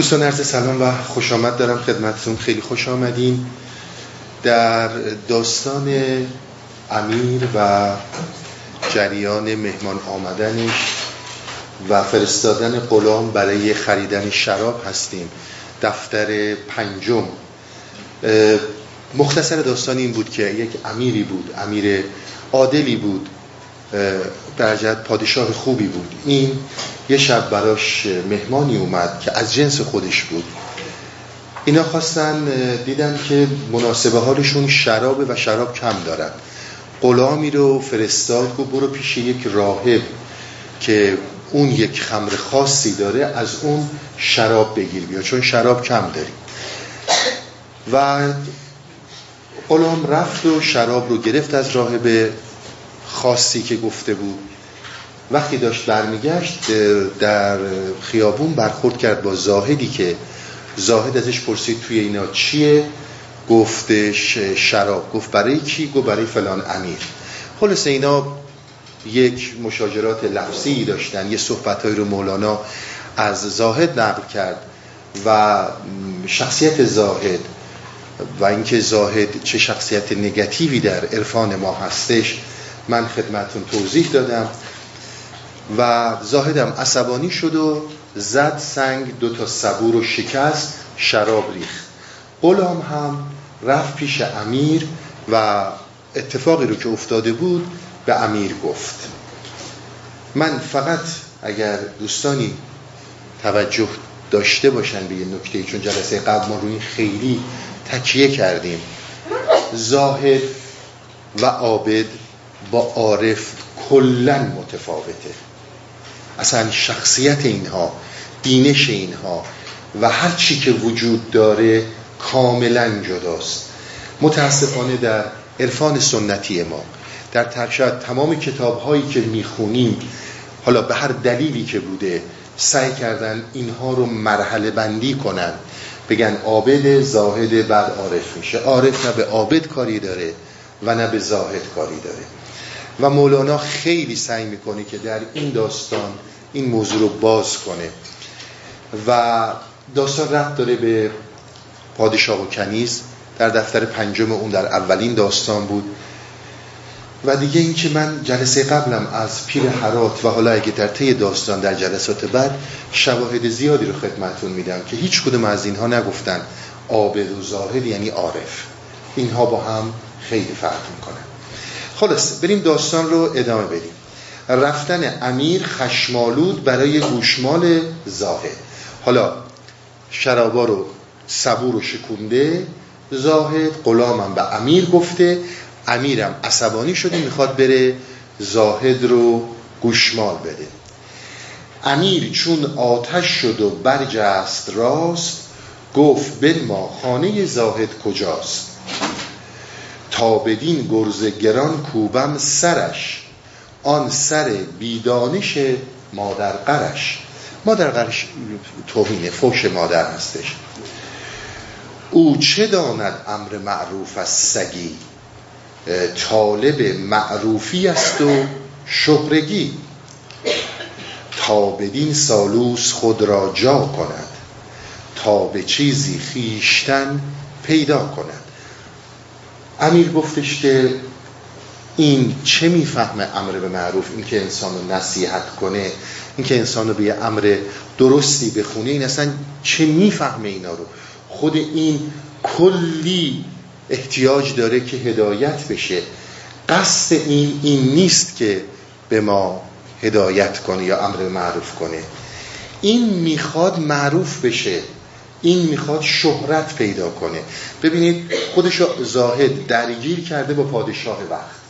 دوستان عرض سلام و خوش آمد دارم خدمتتون. خیلی خوش آمدین. در داستان امیر و جریان مهمان آمدنش و فرستادن غلام برای خریدن شراب هستیم. دفتر پنجم. مختصر داستان این بود که یک امیری بود امیر عادلی بود. در پادشاه خوبی بود. این یه شب براش مهمانی اومد که از جنس خودش بود. اینا خواستن دیدن که مناسبه حالشون شراب و شراب کم دارن. غلامی رو فرستاد گفت برو پیش یک راهب که اون یک خمر خاصی داره از اون شراب بگیر بیا چون شراب کم داری. و غلام رفت و شراب رو گرفت از راهب. خاصی که گفته بود. وقتی داشت برمیگشت در خیابون برخورد کرد با زاهدی که زاهد ازش پرسید توی اینا چیه؟ گفتش شراب. گفت برای کی؟ گفت برای فلان امیر. خلص اینا یک مشاجرات لفظی داشتن یه صحبتهایی رو مولانا از زاهد نقل کرد و شخصیت زاهد و اینکه زاهد چه شخصیت نگاتیوی در عرفان ما هستش من خدمتون توضیح دادم و زاهدم عصبانی شد و زد سنگ دو تا صبور و شکست شراب ریخت. غلام هم رفت پیش امیر و اتفاقی رو که افتاده بود به امیر گفت. من فقط اگر دوستانی توجه داشته باشن به یه نکته چون جلسه قبل ما روی خیلی تکیه کردیم. زاهد و عابد با عارف کلا متفاوته. اصلا شخصیت اینها بینش اینها و هر چی که وجود داره کاملا جداست. متاسفانه در عرفان سنتی ما در ترشد تمام کتاب هایی که می‌خونیم حالا به هر دلیلی که بوده سعی کردن اینها رو مرحله بندی کنن. بگن عابد زاهد بعد عارف میشه. عارف نه به عابد کاری داره و نه به زاهد کاری داره. و مولانا خیلی سعی می‌کنه که در این داستان این موضوع رو باز کنه. و داستان رفت داره به پادشاه و کنیز. در دفتر پنجم اون در اولین داستان بود. و دیگه این که من جلسه قبلم از پیر حرات و حالا اگه در طی داستان در جلسات بعد شواهد زیادی رو خدمتون میدم که هیچ کدوم از اینها نگفتن عابد و زاهد یعنی عارف. اینها با هم خیلی فرق می‌کنن. خلاص بریم داستان رو ادامه بدیم. رفتن امیر خشمالود برای گوشمال زاهد. حالا شرابا رو صبور و شکونده زاهد غلامم به امیر گفته امیرم عصبانی شده می‌خواد بره زاهد رو گوشمال بده. امیر چون آتش شد و برجست راست گفت بن ما خانه زاهد کجاست؟ تا بدین گرز گران کوبم سرش. آن سر بیدانش مادر قرش. مادر قرش توهینه فوش مادر هستش. او چه داند امر معروف از سگی؟ طالب معروفی است و شهرگی. تا بدین سالوس خود را جا کند. تا به چیزی خیشتن پیدا کند. امیر گفتش که این چه می‌فهمه امر به معروف؟ این که انسان رو نصیحت کنه این که انسان رو به یه امر درستی بخونه این اصلا چه می‌فهمه اینا رو؟ خود این کلی احتیاج داره که هدایت بشه. قصد این این نیست که به ما هدایت کنه یا امر معروف کنه. این می‌خواد معروف بشه. این می‌خواد شهرت پیدا کنه. ببینید خودش زاهد درگیر کرده با پادشاه وقت.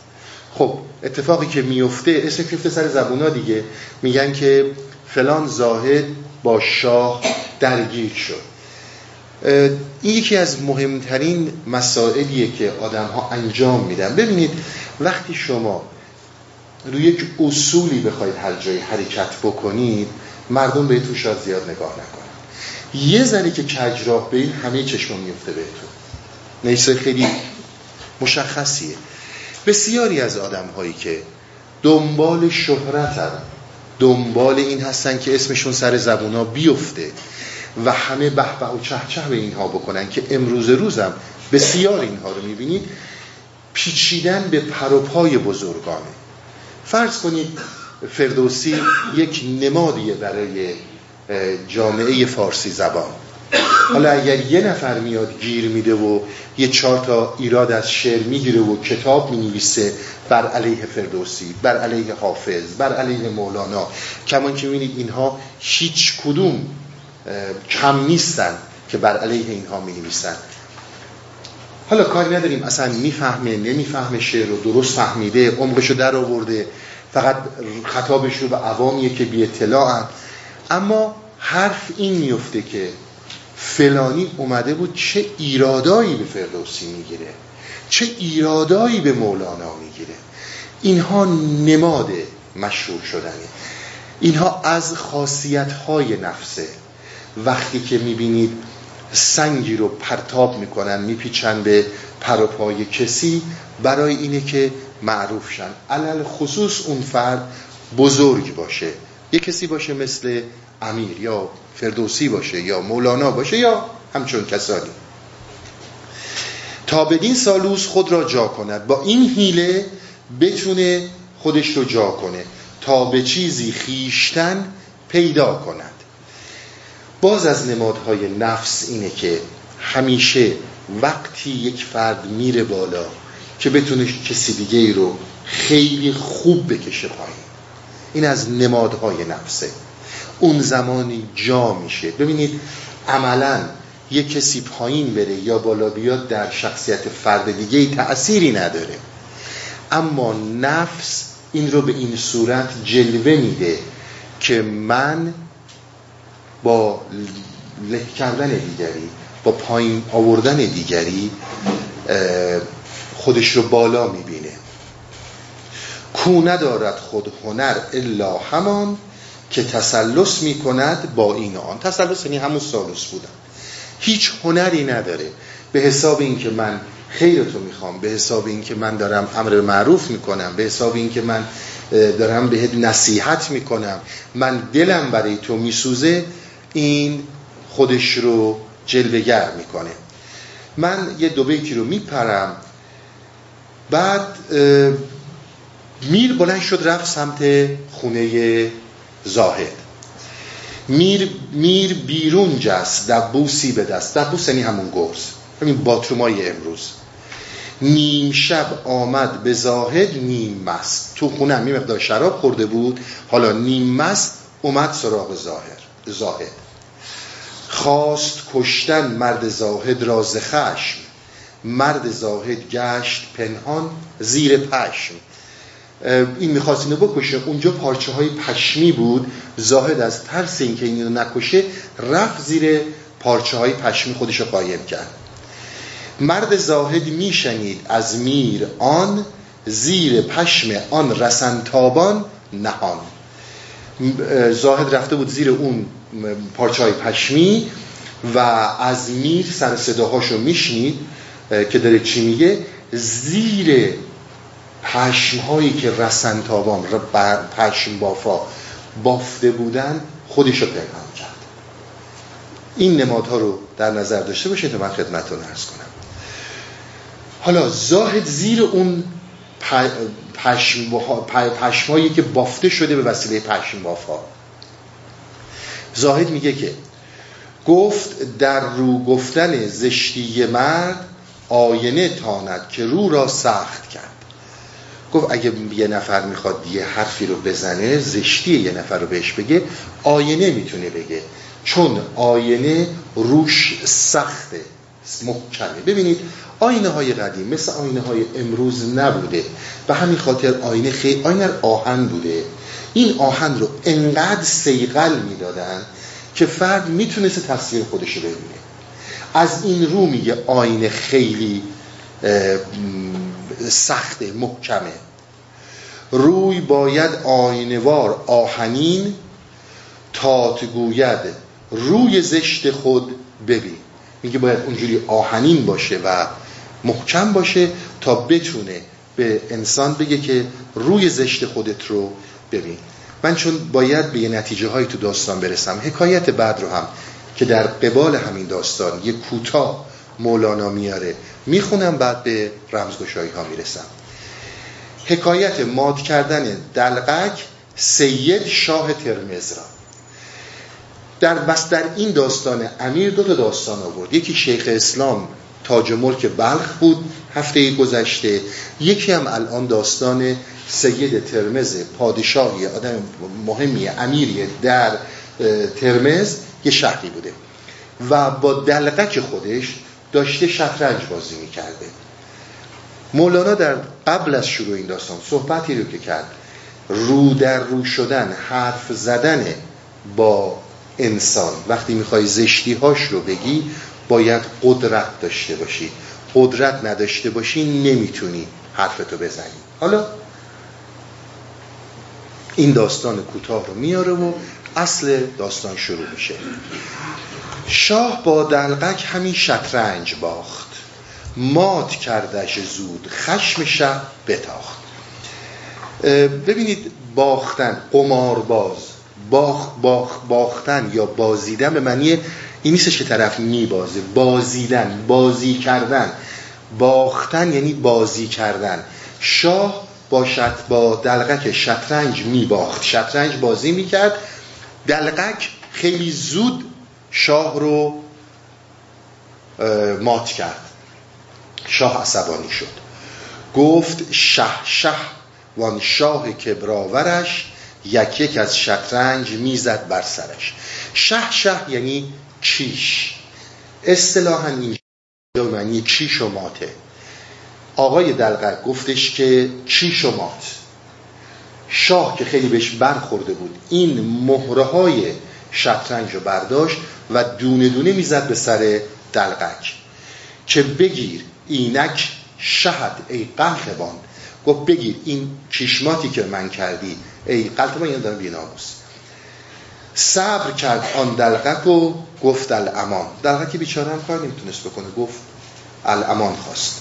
خب اتفاقی که میفته اسم کفته سر زبونا دیگه. میگن که فلان زاهد با شاه درگیر شد. این یکی از مهمترین مسائلیه که آدم ها انجام میدن. ببینید وقتی شما روی یک اصولی بخواید هر جایی حرکت بکنید مردم بهتون شاید زیاد نگاه نکنن. یه ذره که کج راه این همه چشم میفته بهتون. نیسه خیلی مشخصیه. بسیاری از آدم هایی که دنبال شهرت دنبال این هستن که اسمشون سر زبونا بیفته و همه به و چه چه به اینها بکنن که امروز روزم بسیار اینها رو می‌بینید. پیچیدن به پروپای بزرگانه. فرض کنید فردوسی یک نمادیه برای جامعه فارسی زبان. حالا اگر یه نفر میاد گیر میده و یه چهار تا ایراد از شعر می‌گیره و کتاب می‌نویسه بر علیه فردوسی بر علیه حافظ بر علیه مولانا کمان که می‌بینید اینها هیچ کدوم کم نیستن که بر علیه اینها می‌نویسن. حالا کاری نداریم اصلا می‌فهمه نمی‌فهمه شعر رو درست فهمیده عمقشو در آورده فقط خطابش رو به عوامیه که بی اطلاعن اما حرف این میفته که فلانی اومده بود چه ایرادایی به فردوسی می‌گیره چه ایرادایی به مولانا می‌گیره. اینها نماد مشهور شدنه. اینها از خاصیت های نفسه وقتی که می‌بینید سنگی رو پرتاب می‌کنن میپیچن به پروپای کسی برای اینه که معروف شن. علل خصوص اون فرد بزرگ باشه. یه کسی باشه مثل امیر یا فردوسی باشه یا مولانا باشه یا همچون کسانی. تا بدین سالوس خود را جا کند. با این حیله بتونه خودش رو جا کنه. تا به چیزی خیشتن پیدا کند. باز از نمادهای نفس اینه که همیشه وقتی یک فرد میره بالا که بتونه کسی دیگه ای رو خیلی خوب بکشه پایین. این از نمادهای نفسه. اون زمانی جا میشه. ببینید عملا یک کسی پایین بره یا بالا بیاد در شخصیت فرد دیگه ای تأثیری نداره. اما نفس این رو به این صورت جلوه میده که من با له کردن دیگری با پایین آوردن دیگری خودش رو بالا می‌بینه. کو ندارد خود هنر الا همان که تسلس می‌کند با این آن. تسلس یعنی همون سالوس بودن. هیچ هنری نداره. به حساب اینکه من خیرتو می‌خوام به حساب اینکه من دارم امر معروف می‌کنم به حساب اینکه من دارم بهت نصیحت می‌کنم من دلم برای تو میسوزه این خودش رو جلوگر می‌کنه. من یه دو بیتی رو میپرم بعد میر بلند شد رفت سمت خونه زاهد. میر, میر بیرون جست دبوسی به دست. دبوس یعنی همون گرز همین باترومای امروز. نیم شب آمد به زاهد نیم مست. تو خونه هم مقدار شراب خورده بود حالا نیم مست اومد سراغ زاهر زاهد. خواست کشتن مرد زاهد را خشم. مرد زاهد گشت پنهان زیر پشم. این می‌خواست اینو بکشه. اونجا پارچه های پشمی بود. زاهد از ترس اینکه اینو نکشه رفت زیر پارچه های پشمی خودش قایم کرد. مرد زاهد میشنید. از میر آن زیر پشم آن رسنتابان نهان. زاهد رفته بود زیر اون پارچه های پشمی و از میر سر صداهاشو میشنید که داره چی میگه؟ زیر پشم هایی که تابان پشم بافا بافته بودن خودش رو پنهان کرد. این نمادها رو در نظر داشته باشید تا من خدمتتون ارز کنم. حالا زاهد زیر اون پشم هایی که بافته شده به وسیله پشم بافا زاهد میگه که گفت در رو گفتن زشتی مرد آینه تاند که رو را سخت کرد. گفت اگه یه نفر می‌خواد یه حرفی رو بزنه زشتی یه نفر رو بهش بگه آینه می‌تونه بگه. چون آینه روش سخته محکمه. ببینید آینه های قدیم مثل آینه های امروز نبوده. و همین خاطر آینه خیلی آینه آهن بوده. این آهن رو انقدر سیقل می‌دادن که فرد می‌تونست تصویر خودش رو ببینه. از این رو میگه آینه خیلی سخت محکمه. روی باید آینوار آهنین تا گوید روی زشت خود ببین. میگه باید اونجوری آهنین باشه و محکم باشه تا بتونه به انسان بگه که روی زشت خودت رو ببین. من چون باید به یه نتیجه هایی تو داستان برسم. حکایت بعد رو هم که در قبال همین داستان یک کوتاه مولانا میاره. می‌خونم بعد به رمزگشایی ها می‌رسم. حکایت ماد کردن دلقک سید شاه ترمز را. در بس در این داستان امیر دو تا داستان آورد. یکی شیخ اسلام تاج ملک بلخ بود هفته گذشته. یکی هم الان داستان سید ترمز پادشاهی آدم مهمی امیری در ترمز یه شهری بوده. و با دلقک خودش داشته شطرنج بازی می‌کرده. مولانا در قبل از شروع این داستان صحبتی رو که کرد رو در رو شدن حرف زدن با انسان. وقتی می‌خوای زشتی هاش رو بگی باید قدرت داشته باشی. قدرت نداشته باشی نمی‌تونی حرفتو بزنی. حالا این داستان کوتاه رو میاره و اصل داستان شروع میشه. شاه با دلقک همین شطرنج باخت. مات کردش زود خشم شب بتاخت. ببینید باختن قمارباز باخ باخ باختن یا بازیدن به معنی این نیستش که طرف میبازه. بازیدن بازی کردن. باختن یعنی بازی کردن. شاه با شط با دلقک شطرنج میباخت. شطرنج بازی می‌کرد. دلقک خیلی زود شاه رو مات کرد. شاه عصبانی شد. گفت شه شه وان شاه کبراورش یک یک از شطرنج می‌زد بر سرش. شه شه یعنی چیش. اصطلاحا این معنی چیش و ماته. آقای دلقک گفتش که چیش و مات. شاه که خیلی بهش برخورده بود این مهره های شطرنج رو برداشت و دونه دونه می‌زد به سر دلقک. که بگیر اینک شهد ای قلقبان. گفت بگیر این چشماتی که من کردی. ای قلقبان یعنی دارم بیناموس صبر کرد آن دلقک و گفت الامان. دلقک بیچاره هم کار نمی‌تونست بکنه. گفت الامان خواست.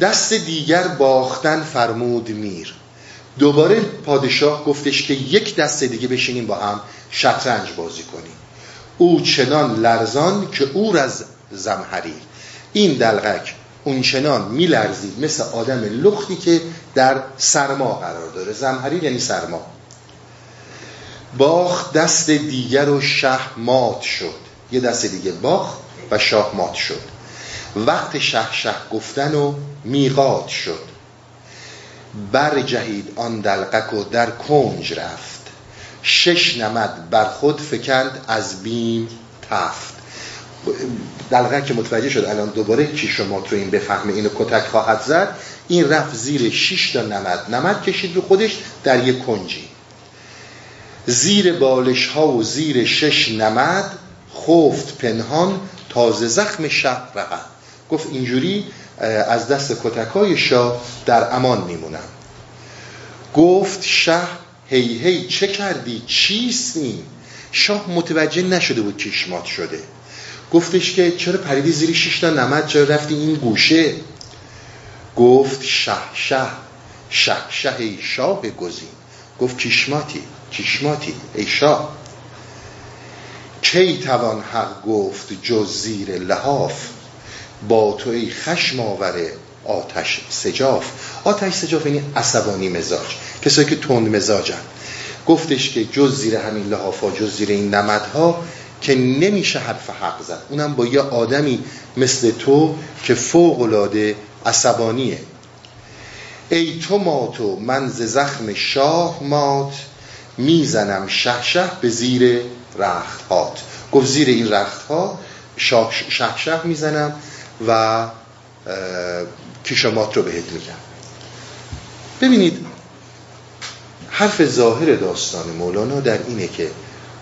دست دیگر باختن فرمود میر. دوباره پادشاه گفتش که یک دست دیگه بشینیم با هم شطرنج بازی کنیم. او چنان لرزان که او از زمهری. این دلغک اون چنان میلرزید مثل آدم لختی که در سرما قرار داره. زمهری یعنی سرما. باخ دست دیگر و شه مات شد. یه دست دیگه باخ و شاه مات شد. وقت شه شه گفتن و میقات شد. بر جهید آن دلقک و در کنج رفت. شش نمد بر خود فکند از بیم تفت. دلقک که متوجه شد الان دوباره کی شما تو این بفهمه اینو کتک خواهد زد این رفت زیر شش تا نمد. نمد کشید رو خودش در یک کنجی. زیر بالش ها و زیر شش نمد خفت پنهان تازه زخم شهر رقم. گفت اینجوری از دست کتکای شاه در امان میمونم. گفت شه هی هی چه کردی؟ چیست این شاه متوجه نشده بود چشمات شده. گفتش که چرا پریدی زیری شیشتا نمد؟ چرا رفتی این گوشه؟ گفت شه شه شه شه ای شاه گزین گفت چشماتی چشماتی ای شاه. کی توان حق گفت جز زیر لحاف؟ با تو ای خشم آوره آتش سجاف. آتش سجاف یعنی عصبانی مزاج. کسایی که تند مزاجن. گفتش که جز زیر همین لحافا جز زیر این نمدها که نمیشه حرف حق زد. اونم با یه آدمی مثل تو که فوق العاده عصبانیه. ای تو ماتو من ز زخم شاه مات می‌زنم شه شه به زیر رخت هات گفت زیر این رخت ها شه شه می‌زنم و کیشامات رو بهت میگم. ببینید حرف ظاهر داستان مولانا در اینه که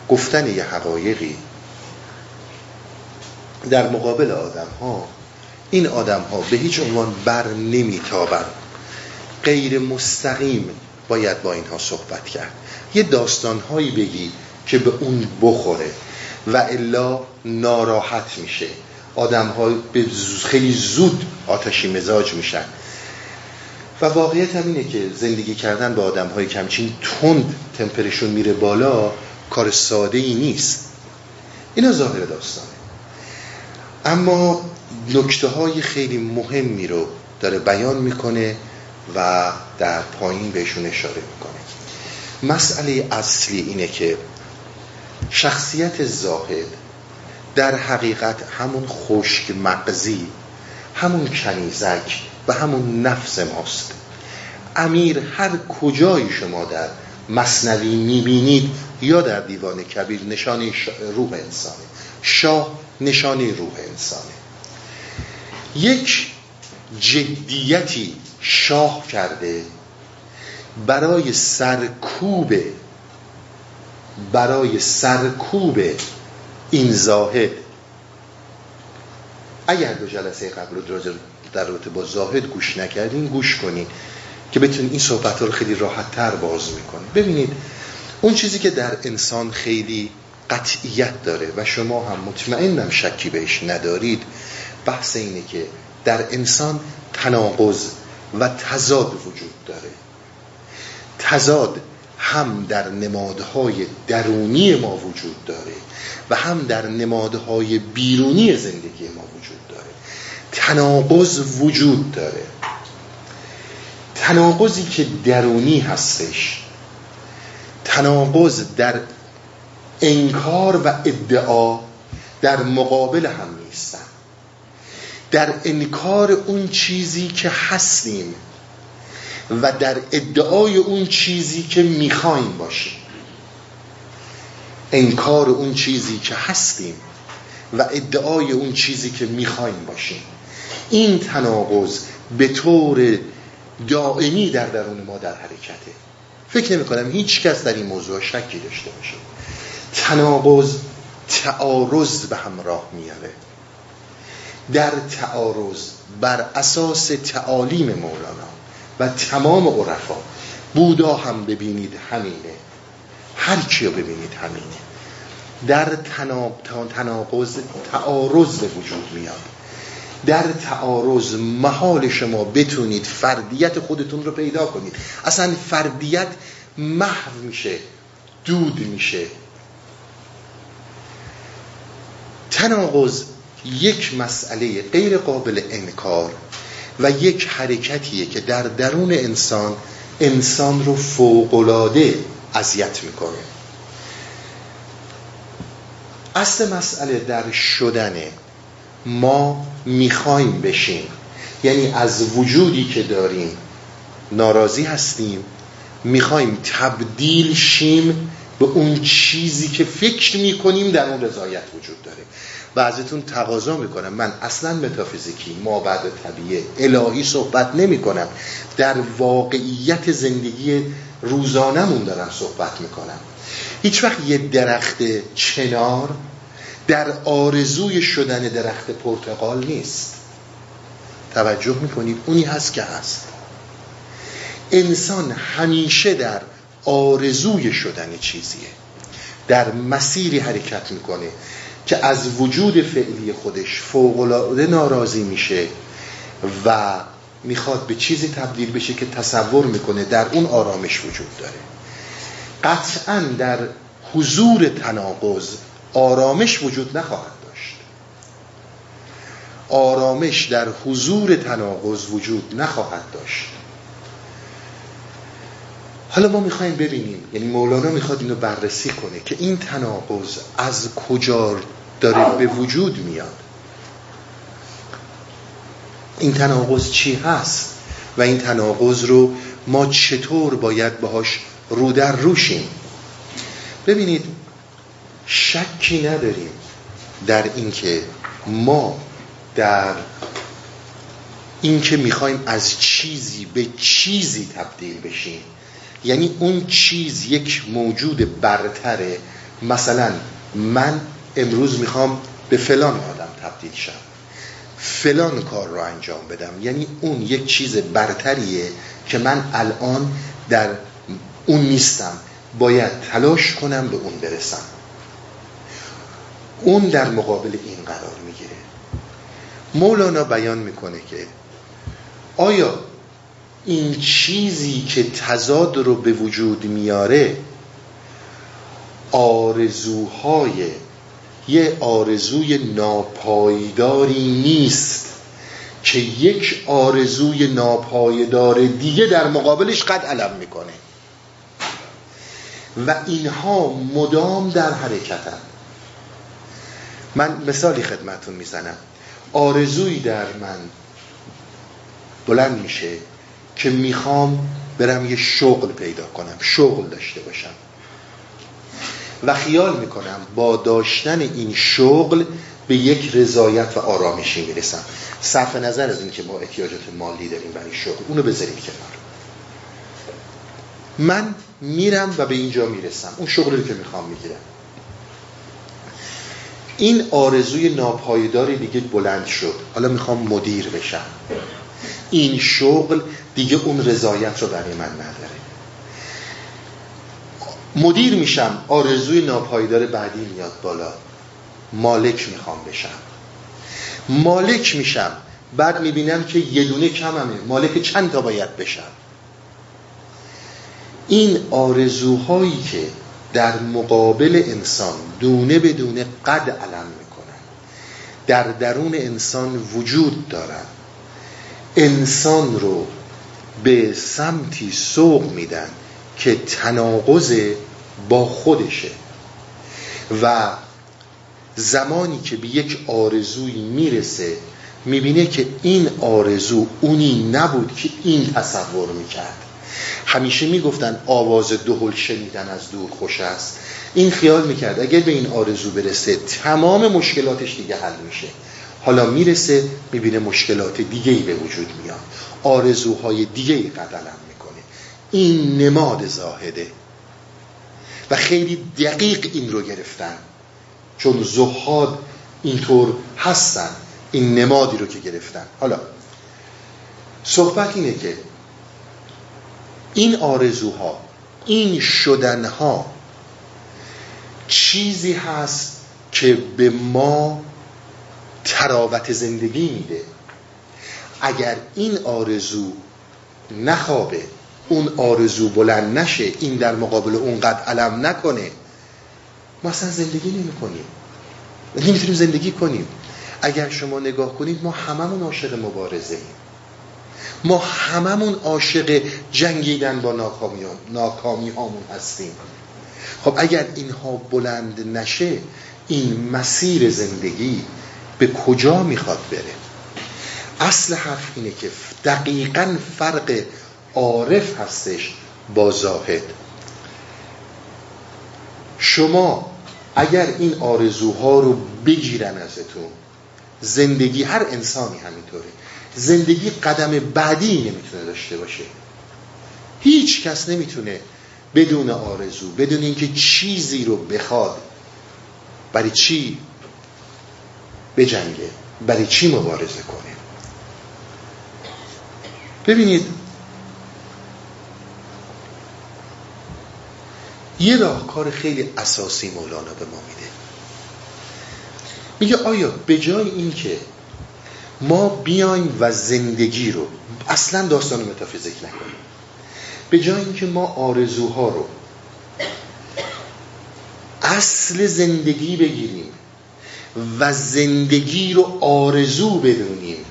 گفتن یه حقایقی در مقابل آدم ها این آدم ها به هیچ عنوان بر نمیتابند. غیر مستقیم باید با اینها صحبت کرد. یه داستان هایی بگی که به اون بخوره و الا ناراحت میشه. آدم ها خیلی زود آتشی مزاج میشن. و واقعیت هم اینه که زندگی کردن با آدم های کمچین تند تمپرشون میره بالا کار ساده ای نیست. اینا ظاهر داستانه. اما نکته های خیلی مهمی رو داره بیان می‌کنه و در پایین بهشون اشاره می‌کنه. مسئله اصلی اینه که شخصیت زاهد در حقیقت همون خشک مغزی همون کنیزک و همون نفس ماست. امیر هر کجای شما در مصنوی می‌بینید یا در دیوان کبیر نشانه روح انسانه. شاه نشانه روح انسانه. یک جدیتی شاه کرده برای سرکوب برای سرکوب این زاهد. اگر دو جلسه قبل رو در رابطه با زاهد گوش نکردین گوش کنین که بتونید این صحبت رو خیلی راحت تر باز می‌کنید ببینید اون چیزی که در انسان خیلی قطعیت داره و شما هم مطمئنم شکی بهش ندارید بحث اینه که در انسان تناقض و تضاد وجود داره. تضاد هم در نمادهای درونی ما وجود داره و هم در نمادهای بیرونی زندگی ما وجود داره. تناقض وجود داره. تناقضی که درونی هستش. تناقض در انکار و ادعا در مقابل هم نیستن. در انکار اون چیزی که هستیم و در ادعای اون چیزی که می‌خوایم باشیم. انکار اون چیزی که هستیم و ادعای اون چیزی که می‌خوایم باشیم. این تناقض به طور دائمی در درون ما در حرکته. فکر نمی کنم هیچ کس در این موضوع شکی داشته باشه. تناقض تعارض به همراه میاره. در تعارض بر اساس تعالیم مولانا و تمام عرفا بودا هم ببینید همینه. هر چی ببینید همینه. در تناقض تعارض به وجود میاد. در تعارض محال شما بتونید فردیت خودتون رو پیدا کنید. اصلا فردیت محو میشه دود میشه. تناقض یک مسئله غیر قابل انکار و یک حرکتیه که در درون انسان انسان رو فوقلاده اذیت می‌کنه. اصل مسئله در شدنه ما می‌خوایم بشیم. یعنی از وجودی که داریم ناراضی هستیم می‌خوایم تبدیل شیم به اون چیزی که فکر می‌کنیم در اون رضایت وجود داره. بعضیتون تقاضا می‌کنم. من اصلا متافیزیکی ما بعد طبیعه الهی صحبت نمی کنم در واقعیت زندگی روزانمون دارم صحبت می‌کنم. هیچ وقت یه درخت چنار در آرزوی شدن درخت پرتقال نیست. توجه می‌کنید اونی هست که هست. انسان همیشه در آرزوی شدن چیزیه. در مسیری حرکت می‌کنه که از وجود فعلی خودش فوقلاده ناراضی میشه و می‌خواد به چیزی تبدیل بشه که تصور می‌کنه در اون آرامش وجود داره. قطعا در حضور تناقض آرامش وجود نخواهد داشت. آرامش در حضور تناقض وجود نخواهد داشت. حالا ما می‌خوایم ببینیم یعنی مولانا می‌خواد اینو بررسی کنه که این تناقض از کجا داره به وجود میاد. این تناقض چی هست و این تناقض رو ما چطور باید باهاش رو در روشیم ببینید شکی نداریم در اینکه ما در اینکه می‌خوایم از چیزی به چیزی تبدیل بشیم. یعنی اون چیز یک موجود برتره. مثلا من امروز می‌خوام به فلان آدم تبدیل شم. فلان کار رو انجام بدم. یعنی اون یک چیز برتریه که من الان در اون نیستم. باید تلاش کنم به اون برسم. اون در مقابل این قرار می‌گیره. مولانا بیان می‌کنه که آیا این چیزی که تضاد رو به وجود میاره آرزوهای یه آرزوی ناپایداری نیست که یک آرزوی ناپایدار دیگه در مقابلش قد علم می‌کنه. و اینها مدام در حرکتن. من مثالی خدمتون می‌زنم. آرزویی در من بلند میشه که می‌خوام برم یه شغل پیدا کنم شغل داشته باشم. و خیال می‌کنم با داشتن این شغل به یک رضایت و آرامشی می‌رسم. صرف نظر از اینکه ما احتیاجات مالی داریم برای شغل اونو بذاریم کنار. من میرم و به اینجا می‌رسم. اون شغلی که می‌خوام می‌گیرم. این آرزوی ناپایداری دیگه بلند شد. حالا می‌خوام مدیر بشم. این شغل دیگه اون رضایت رو برای من نداره. مدیر میشم آرزوی ناپایدار بعدی میاد بالا. مالک می‌خوام بشم. مالک میشم بعد می‌بینم که یه دونه کممه. مالک چند تا باید بشم؟ این آرزوهایی که در مقابل انسان دونه به دونه قد علم می‌کنن. در درون انسان وجود دارن. انسان رو به سمتی سوق میدن که تناقض با خودشه. و زمانی که به یک آرزویی می‌رسه می‌بینه که این آرزو اونی نبود که این تصور می‌کرد. همیشه می‌گفتن آواز دهل شنیدن از دور خوش است. این خیال می‌کرد اگر به این آرزو برسه تمام مشکلاتش دیگه حل میشه. حالا می‌رسه می‌بینه مشکلات دیگه ای به وجود میاد. آرزوهای دیگه ای قدلم می‌کنه. این نماد زاهده. و خیلی دقیق این رو گرفتن. چون زهاد اینطور هستن این نمادی رو که گرفتن. حالا صحبت اینه که این آرزوها این شدنها چیزی هست که به ما تراوت زندگی میده. اگر این آرزو نخوابه اون آرزو بلند نشه این در مقابل اون قد علم نکنه ما اصلا زندگی نمی کنیم نمی‌تونیم زندگی کنیم. اگر شما نگاه کنید ما هممون عاشق مبارزه ایم ما هممون عاشق جنگیدن با ناکامی, ناکامی هامون هستیم. خب اگر اینها بلند نشه این مسیر زندگی به کجا می‌خواد بره؟ اصل حرف اینه که دقیقا فرق عارف هستش با زاهد. شما اگر این آرزوها رو بگیرن ازتون زندگی هر انسانی همینطوره. زندگی قدم بعدی نمی‌تونه داشته باشه. هیچ کس نمی‌تونه بدون آرزو بدون اینکه چیزی رو بخواد برای چی بجنگه برای چی مبارزه کنه. ببینید یه راهکار خیلی اساسی مولانا به ما میده. میگه آیا به جای اینکه ما بیایم و زندگی رو اصلا داستان متافیزیک نکنیم. به جای اینکه ما آرزوها رو اصل زندگی بگیریم و زندگی رو آرزو بدونیم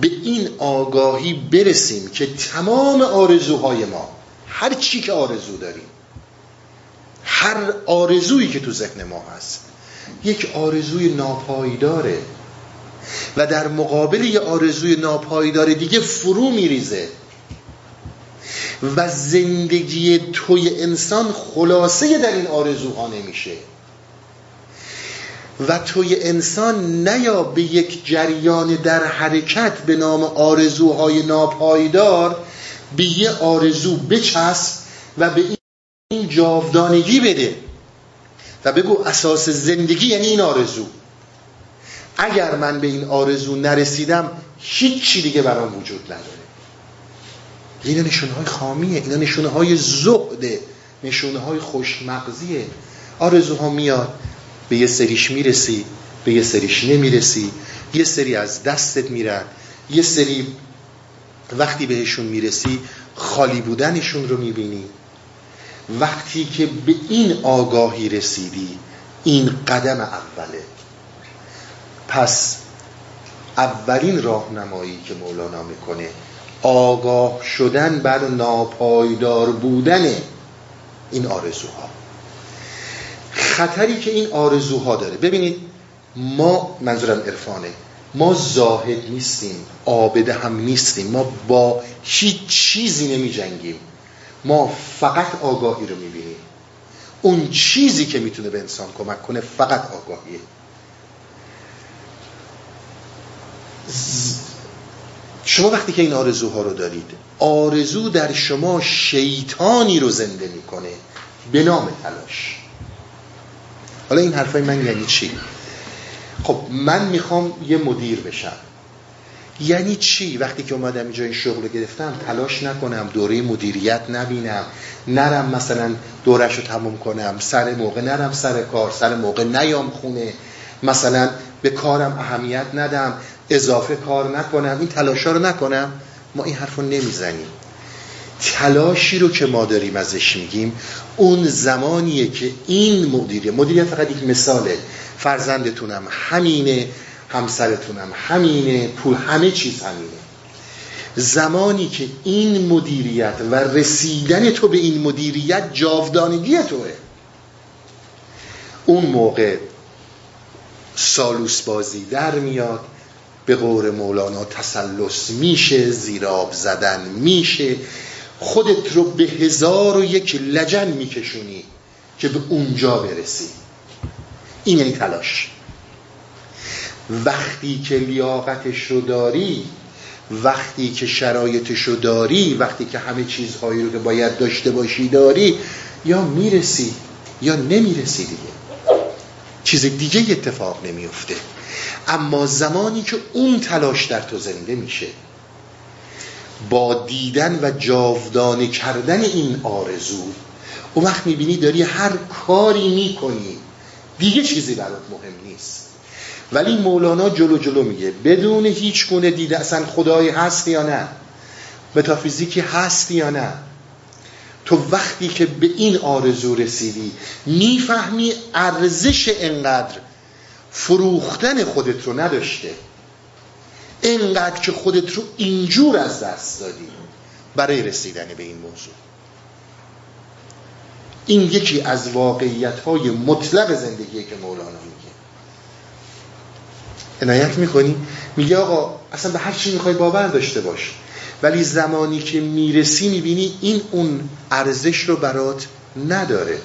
به این آگاهی برسیم که تمام آرزوهای ما هر چی که آرزو داریم هر آرزویی که تو ذهن ما هست یک آرزوی ناپایداره. و در مقابل یه آرزوی ناپایدار دیگه فرو میریزه. و زندگی توی انسان خلاصه در این آرزوها نمیشه. و توی انسان نیا به یک جریان در حرکت به نام آرزوهای ناپایدار به یه آرزو بچسب و به این جاودانگی بده. و بگو اساس زندگی یعنی این آرزو. اگر من به این آرزو نرسیدم هیچی دیگه برام وجود نداره. اینا نشونه های خامیه اینا نشونه های زهده نشونه های خوشمغزیه. آرزوها میاد به یه سریش می‌رسی به یه سریش نمی‌رسی. یه سری از دستت میرن. یه سری وقتی بهشون می‌رسی خالی بودنشون رو می‌بینی. وقتی که به این آگاهی رسیدی این قدم اوله. پس اولین راهنمایی که مولانا می‌کنه آگاه شدن بر ناپایدار بودن این آرزوها. خطری که این آرزوها داره. ببینید ما منظورم عرفانه ما زاهد نیستیم آبده هم نیستیم. ما با هیچ چیزی نمی جنگیم ما فقط آگاهی رو می‌بینیم. اون چیزی که می‌تونه به انسان کمک کنه فقط آگاهیه. شما وقتی که این آرزوها رو دارید آرزو در شما شیطانی رو زنده می‌کنه به نام تلاش. حالا این حرفای من یعنی چی؟ خب من می‌خوام یه مدیر بشم. یعنی چی؟ وقتی که اومدم اینجا این شغل گرفتم تلاش نکنم دوره مدیریت نبینم. نرم مثلا دورش رو تموم کنم سر موقع نرم سر کار سر موقع نیام خونه. مثلا به کارم اهمیت ندم. اضافه کار نکنم این تلاش رو نکنم. ما این حرف رو نمی‌زنیم. تلاشی رو که ما داریم ازش میگیم اون زمانیه که این مدیریت مدیریت فقط یک مثاله. فرزندتونم همینه همسرتونم همینه پول همه چیز همینه. زمانی که این مدیریت و رسیدن تو به این مدیریت جاودانگی توه. اون موقع سالوس بازی در میاد به قور مولانا تسلس میشه زیراب زدن میشه. خودت رو به هزار و یک لجن میکشونی که به اونجا برسی. این یعنی تلاش. وقتی که لیاقتش رو داری وقتی که شرایطش رو داری وقتی که همه چیزهایی رو که باید داشته باشی داری یا می‌رسی یا نمی‌رسی دیگه. چیز دیگه اتفاق نمیفته اما زمانی که اون تلاش در تو زنده میشه با دیدن و جاودانه کردن این آرزو اون وقت می‌بینی داری هر کاری می‌کنی. دیگه چیزی برات مهم نیست. ولی مولانا جلو جلو میگه بدون هیچ گونه دیده اصلا خدایی هست یا نه متافیزیکی هست یا نه تو وقتی که به این آرزو رسیدی می‌فهمی ارزش انقدر فروختن خودت رو نداشته. انقدر که خودت رو اینجور از دست دادی برای رسیدن به این موضوع. این یکی از واقعیت های مطلق زندگی که مولانا میگه. عنایت می‌کنی؟ میگه آقا اصلا به هر چی می‌خوای باور داشته باش. ولی زمانی که می‌رسی می‌بینی این اون ارزش رو برات نداره.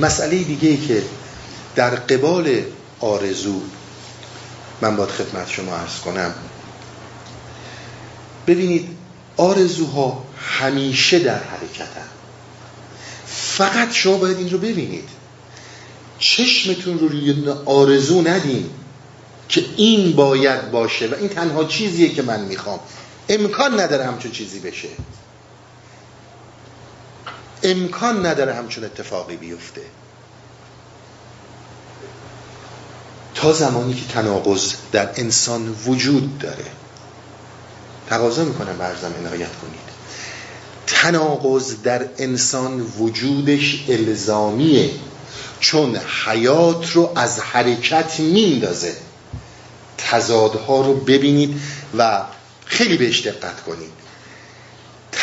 مسئله دیگه ای که در قبال آرزو من باید خدمت شما عرض کنم. ببینید آرزوها همیشه در حرکتن. فقط شما باید این رو ببینید. چشمتون رو روی آرزو ندین که این باید باشه و این تنها چیزیه که من می‌خوام. امکان نداره همچون چیزی بشه. امکان نداره همچون اتفاقی بیفته. تا زمانی که تناقض در انسان وجود داره. تقاضا می‌کنم برزم عنایت کنید. تناقض در انسان وجودش الزامیه. چون حیات رو از حرکت میندازه. تضادها رو ببینید و خیلی بهش دقت کنید.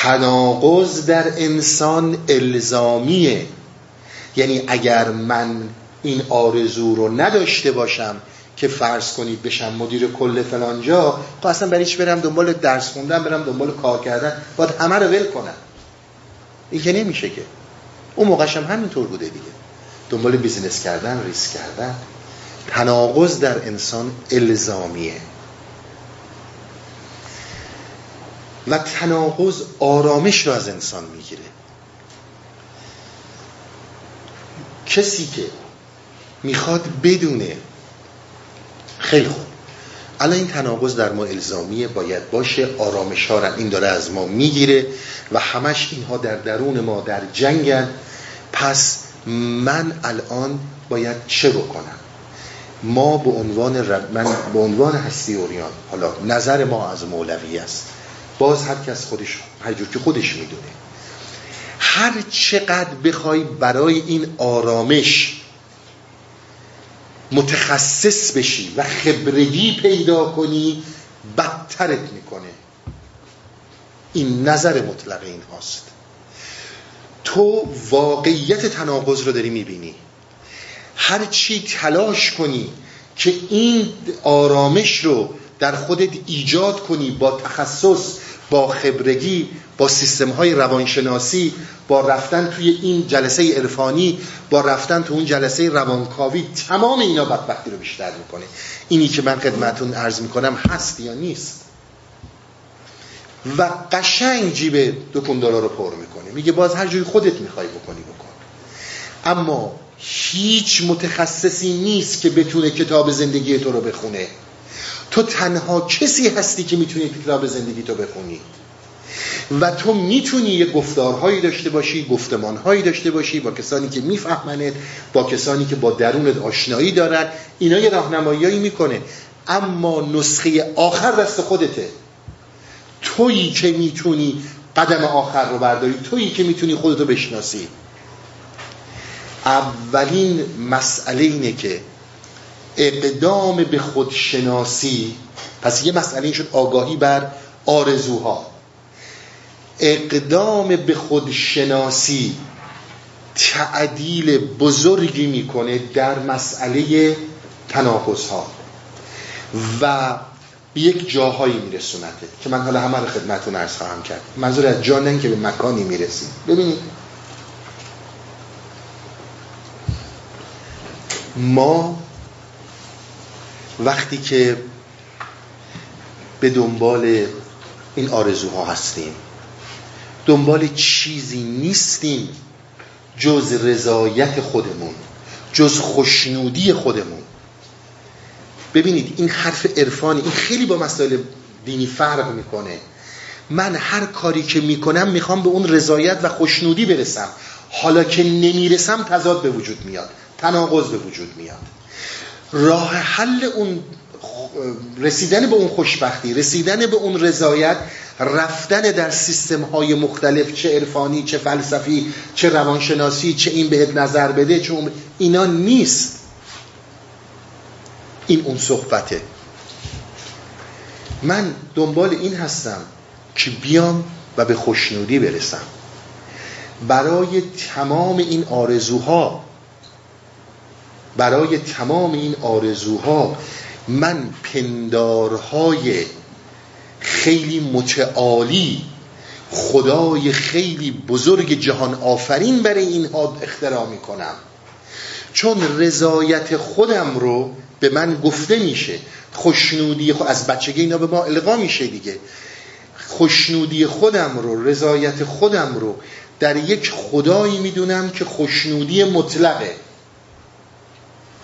تناقض در انسان الزامیه. یعنی اگر من این آرزو رو نداشته باشم که فرض کنید بشم مدیر کل فلان جا خب اصلا برایش برم دنبال درس خوندن برم دنبال کار کردن؟ باید همه رو ول کنم. این که نمیشه که. اون موقعش هم همینطور بوده دیگه. دنبال بیزینس کردن ریسک کردن. تناقض در انسان الزامیه. و تناقض آرامش رو از انسان می‌گیره. کسی که می‌خواد بدونه خیلی خوب. الان این تناقض در ما الزامیه باید باشه. آرامش ها این داره از ما می‌گیره و همش اینها در درون ما در جنگن. پس من الان باید چه بکنم؟ ما به عنوان رب من به عنوان هستی اوریان حالا نظر ما از مولوی است. باز هر کس خودش هر جور که خودش می‌دونه. هر چقدر بخوای برای این آرامش متخصص بشی و خبرگی پیدا کنی بدترت می‌کنه. این نظر مطلق این هاست. تو واقعیت تناقض رو داری می‌بینی. هر چی تلاش کنی که این آرامش رو در خودت ایجاد کنی با تخصص با خبرگی با سیستم های روانشناسی با رفتن توی این جلسه عرفانی با رفتن تو اون جلسه روانکاوی تمام اینا بدبختی رو بیشتر می‌کنه. اینی که من خدمتون عرض می‌کنم هست یا نیست. و قشنگ جیب دو کندارا رو پر می‌کنه. میگه باز هر جوری خودت می‌خوای بکنی بکن. اما هیچ متخصصی نیست که بتونه کتاب زندگی تو رو بخونه. تو تنها کسی هستی که می‌تونی کتاب زندگی تو بخونی. و تو می‌تونی یه گفتارهایی داشته باشی گفتمانهایی داشته باشی با کسانی که میفهمنت با کسانی که با درونت آشنایی دارن. اینا یه راهنماییایی می‌کنه. اما نسخه آخر دست خودته. تویی که می‌تونی قدم آخر رو برداری تویی که می‌تونی خودتو بشناسی. اولین مسئله اینه که اقدام به خودشناسی. پس یه مسئله شد آگاهی بر آرزوها. اقدام به خودشناسی تعدیل بزرگی می‌کنه در مسئله تناقض ها و به یک جاهایی میرسونده که من حالا همه رو خدمتون ارز خواهم کرد. منظور از جا که به مکانی می‌رسیم. ببینید. ما وقتی که به دنبال این آرزوها هستیم دنبال چیزی نیستیم جز رضایت خودمون جز خوشنودی خودمون. ببینید این حرف عرفانی این خیلی با مسائل دینی فرق می‌کنه. من هر کاری که می‌کنم می‌خوام به اون رضایت و خوشنودی برسم. حالا که نمی‌رسم تضاد به وجود میاد تناقض به وجود میاد. راه حل اون رسیدن به اون خوشبختی رسیدن به اون رضایت رفتن در سیستم های مختلف چه عرفانی چه فلسفی چه روانشناسی چه این بهت نظر بده چه اون اینا نیست. این اون صحبته. من دنبال این هستم که بیام و به خوشنودی برسم. برای تمام این آرزوها برای تمام این آرزوها من پندارهای خیلی متعالی خدای خیلی بزرگ جهان آفرین برای اینها اختراع می‌کنم. چون رضایت خودم رو به من گفته میشه. خوشنودی خود از بچگی اینا به ما القا میشه دیگه. خوشنودی خودم رو رضایت خودم رو در یک خدایی می‌دونم که خوشنودی مطلقه.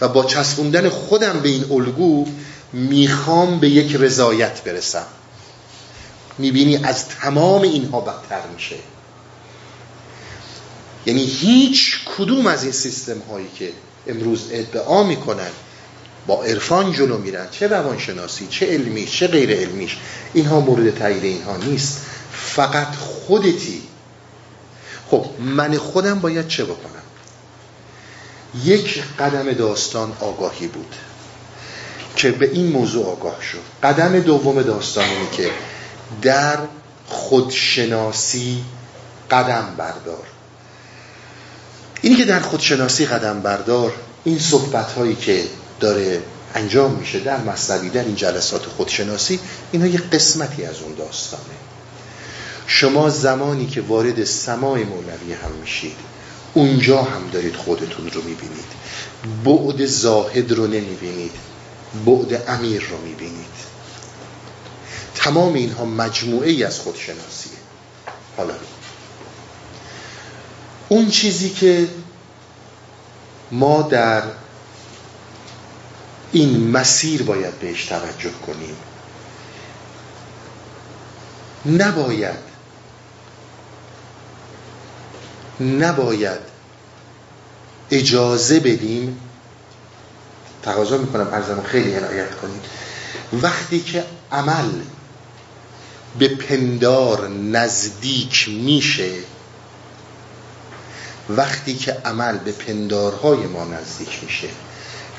و با چسبوندن خودم به این الگو می‌خوام به یک رضایت برسم. می‌بینی از تمام اینها بدتر میشه. یعنی هیچ کدوم از این سیستم هایی که امروز ادعا می‌کنن با عرفان جلو میرن. چه روانشناسی چه علمی چه غیر علمیش. اینها مورد تایید اینها نیست. فقط خودتی. خب من خودم باید چه بکنم؟ یک قدم داستان آگاهی بود که به این موضوع آگاه شد. قدم دوم داستان اینه که در خودشناسی قدم بردار. اینی که در خودشناسی قدم بردار این صحبت هایی که داره انجام میشه در مصنوی در این جلسات خودشناسی اینا یه قسمتی از اون داستانه. شما زمانی که وارد سمای مولوی هم میشید اونجا هم دارید خودتون رو می‌بینید. بعد زاهد رو نمی‌بینید. بعد امیر رو می‌بینید. تمام اینها مجموعه ای از خودشناسیه. حالا اون چیزی که ما در این مسیر باید بهش توجه کنیم. نباید نباید اجازه بدیم. تقاضا می‌کنم ارزم خیلی عنایت کنید. وقتی که عمل به پندار نزدیک میشه وقتی که عمل به پندارهای ما نزدیک میشه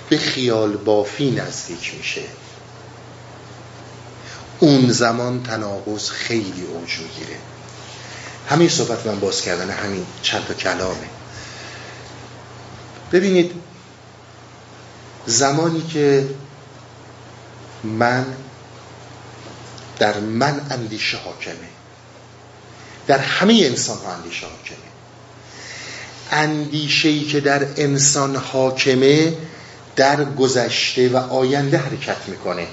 به خیال بافی نزدیک میشه اون زمان تناقض خیلی اوج می‌گیره. همین صحبت من باز کردن همین چند تا کلامه. ببینید زمانی که من در من اندیشه حاکمه در همه انسان ها اندیشه حاکمه. اندیشه ای که در انسان حاکمه در گذشته و آینده حرکت می‌کنه.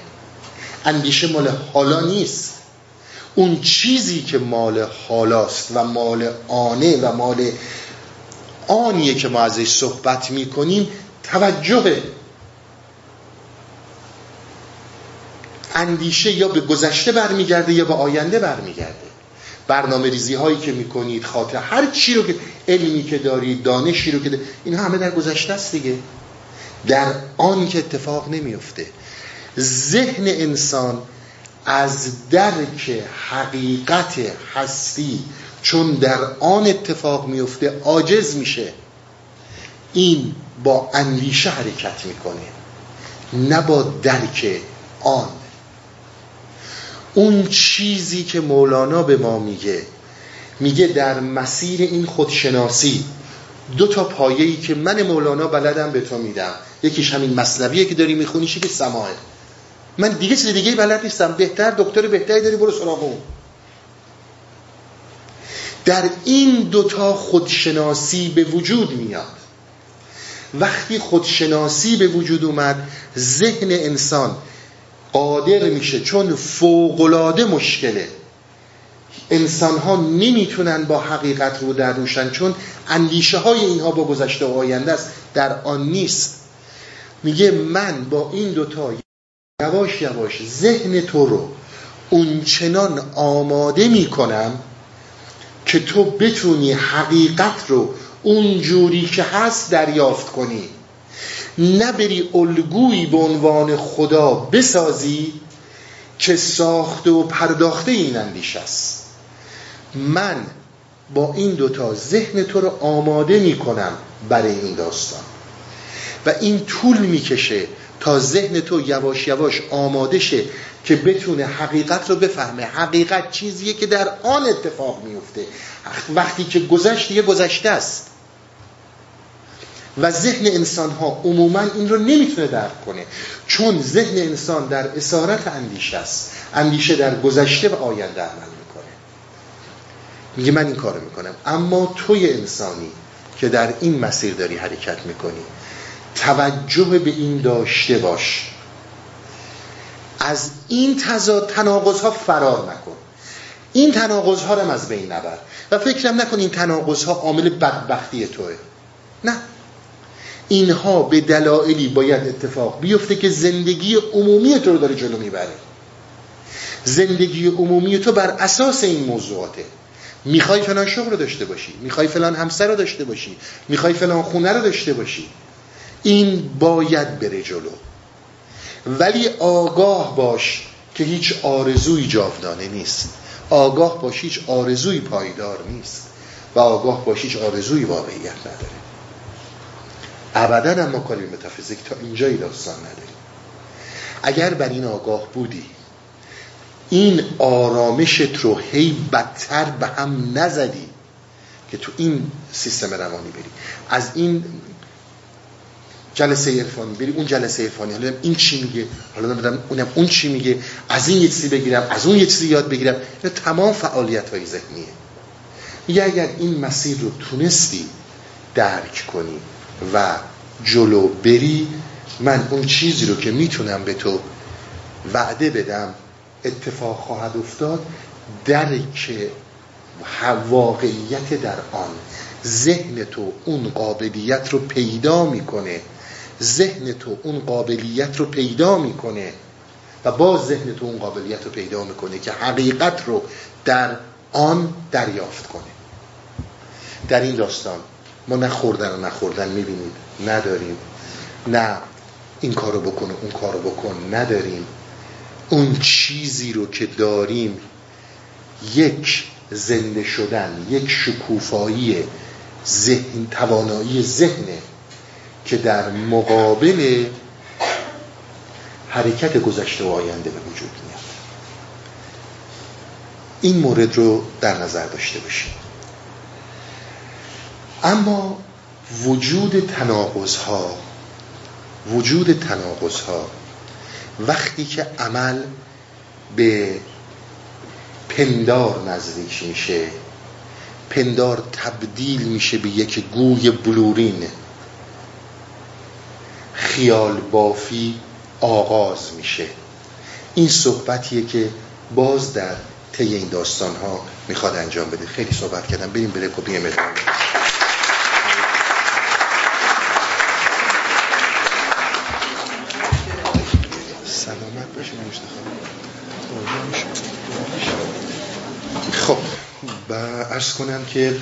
اندیشه مال حالا نیست. اون چیزی که مال حالاست و مال آنه و مال آنیه که ما ازش صحبت می‌کنیم توجهه اندیشه یا به گذشته برمیگرده یا به آینده برمیگرده. برنامه ریزی هایی که می‌کنید خاطر هر چی رو که علمی که دارید دانشی رو که دارید این همه در گذشته است دیگه. در آن که اتفاق نمیفته ذهن انسان از درک حقیقت هستی چون در آن اتفاق میفته عاجز میشه. این با اندیشه حرکت می‌کنه نه با درک آن. اون چیزی که مولانا به ما میگه میگه در مسیر این خودشناسی دو تا پایه‌ای که من مولانا بلدم به تو میدم. یکیش همین مصنویه که داری می‌خونی که سماعه. من دیگه چیز دیگه بلد نیستم. بهتر دکتر بهتری داری برو سراغ اون در این دوتا خودشناسی به وجود میاد. وقتی خودشناسی به وجود اومد ذهن انسان قادر میشه چون فوقلاده مشکله. انسان ها نمی‌تونن با حقیقت رو در روشن چون اندیشه های اینها با گذشته و آینده است. در آن نیست. میگه من با این دوتا یواش یواش ذهن تو رو اونچنان آماده می‌کنم که تو بتونی حقیقت رو اون جوری که هست دریافت کنی. نه بری الگویی به عنوان خدا بسازی که ساخته و پرداخته این اندیش است. من با این دوتا ذهن تو رو آماده می‌کنم برای این داستان. و این طول می‌کشه تا ذهن تو یواش یواش آماده شه که بتونه حقیقت رو بفهمه. حقیقت چیزیه که در آن اتفاق میفته. وقتی که گذشت دیگه گذشته است. و ذهن انسان ها عموما این رو نمی‌تونه درک کنه. چون ذهن انسان در اسارت اندیشه است. اندیشه در گذشته و آینده عمل می‌کنه. میگه من این کارو می‌کنم. اما توی انسانی که در این مسیر داری حرکت می‌کنی توجه به این داشته باش. از این تضاد تناقض ها فرار نکن. این تناقض ها رو از بین نبر. و فکرم نکن این تناقض ها عامل بدبختی توه. نه. اینها به دلایلی باید اتفاق بیفته که زندگی عمومی تو رو داره جلو می‌بره. زندگی عمومی تو بر اساس این موضوعاته. می‌خوای فلان شغل رو داشته باشی. می‌خوای فلان همسر رو داشته باشی. می‌خوای فلان خونه رو داشته باشی. این باید بره جلو. ولی آگاه باش که هیچ آرزوی جاودانه نیست. آگاه باش هیچ آرزوی پایدار نیست. و آگاه باش هیچ آرزوی واقعیت نداره. ابدا اما کاری متافیزیک تا اینجایی داستان نداریم. اگر بر این آگاه بودی این آرامشت رو هی بدتر به هم نزدی که تو این سیستم روانی بری. از این جلسه عرفانی بری اون جلسه عرفانی. حالا این چی میگه. حالا بدم اونم اون چی میگه. از این یه چیزی بگیرم از اون یه چیزی یاد بگیرم. این تمام فعالیت های ذهنیه. میگه اگر این مسیر رو تونستی درک کنی و جلو بری من اون چیزی رو که می‌تونم به تو وعده بدم اتفاق خواهد افتاد درک واقعیت در آن ذهن تو اون قابلیت رو پیدا می‌کنه. ذهن تو اون قابلیت رو پیدا می‌کنه. و باز ذهن تو اون قابلیت رو پیدا می‌کنه که حقیقت رو در آن دریافت کنه. در این داستان ما نه خوردن و نخوردن می‌بینید نداریم. نه این کارو بکن اون کارو بکن نداریم. اون چیزی رو که داریم یک زنده شدن یک شکوفایی ذهن توانایی ذهنه که در مقابل حرکت گذشته و آینده به وجود میاد. این مورد رو در نظر داشته باشید. اما وجود تناقض ها وجود تناقض ها وقتی که عمل به پندار نزدیک میشه پندار تبدیل میشه به یک گوی بلورین خیال بافی آغاز میشه. این صحبتیه که باز در طی این داستان ها می‌خواد انجام بده. خیلی صحبت کردم. بریم بره کپی مدام سلامت خب و ارز کنم که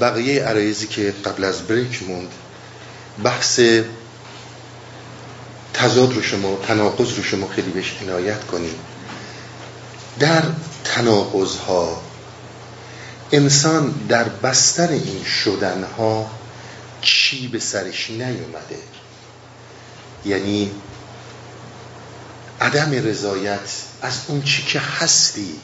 بقیه عرایزی که قبل از بریک موند بحث تضاد رو شما تناقض رو شما خیلی بهش عنایت کنید. در تناقض ها انسان در بستر این شدن ها چی به سرش نیومده؟ یعنی عدم رضایت از اون چی که هستی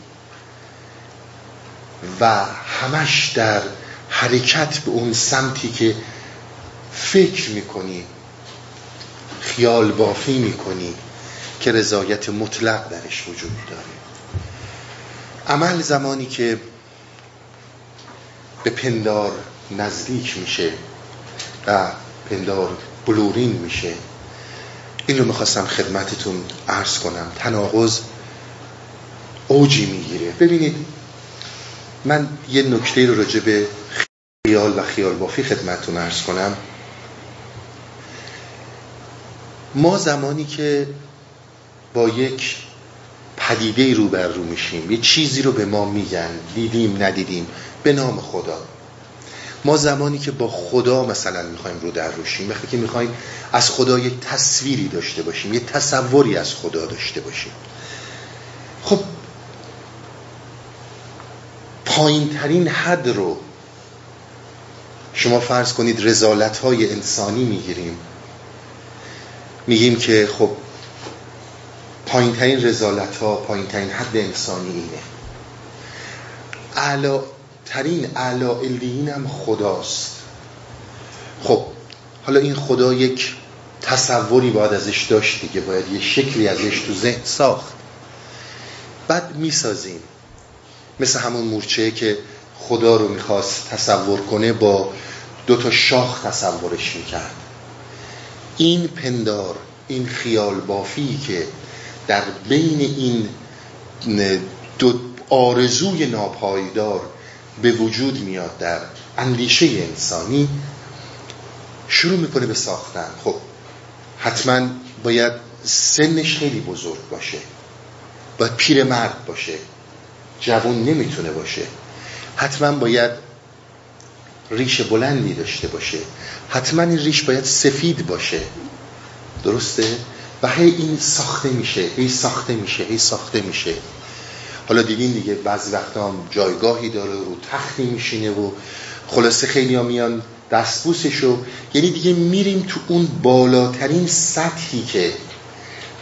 و همش در حرکت به اون سمتی که فکر می‌کنی خیال بافی می‌کنی که رضایت مطلق درش وجود داره. عمل زمانی که به پندار نزدیک میشه و پندار بلورین میشه این رو می‌خواستم خدمتتون عرض کنم. تناقض اوجی می‌گیره. ببینید من یه نکته رو راجع به خیال و خیال بافی خدمتتون عرض کنم. ما زمانی که با یک پدیده رو بر رو میشیم یه چیزی رو به ما میگن دیدیم ندیدیم به نام خدا. ما زمانی که با خدا مثلا می‌خوایم رو در روشیم وقتی که می‌خوایم از خدا یک تصویری داشته باشیم یه تصوری از خدا داشته باشیم. خب پایین ترین حد رو شما فرض کنید رزالت های انسانی می‌گیریم. میگیم که خب پایین ترین رزالت ها پایین ترین حد انسانی اینه. اعلا ترین اعلا هم خداست. خب حالا این خدا یک تصوری باید ازش داشت دیگه باید یه شکلی ازش تو ذهن ساخت. بعد می‌سازیم. مثل همون مورچه که خدا رو می‌خواست تصور کنه با دو تا شاخ تصورش می‌کرد. این پندار این خیال بافی که در بین این دو آرزوی ناپایدار به وجود میاد در اندیشه انسانی شروع می‌کنه به ساختن. خب حتما باید سنش خیلی بزرگ باشه باید پیر مرد باشه جوان نمی‌تونه باشه. حتما باید ریش بلندی داشته باشه. حتما این ریش باید سفید باشه. درسته؟ و هی این ساخته میشه هی ساخته میشه هی ساخته میشه. حالا دیدین دیگه بعضی وقتا هم جایگاهی داره رو تختی میشینه و خلاصه خیلی ها میان دستبوسشو یعنی دیگه میریم تو اون بالاترین سطحی که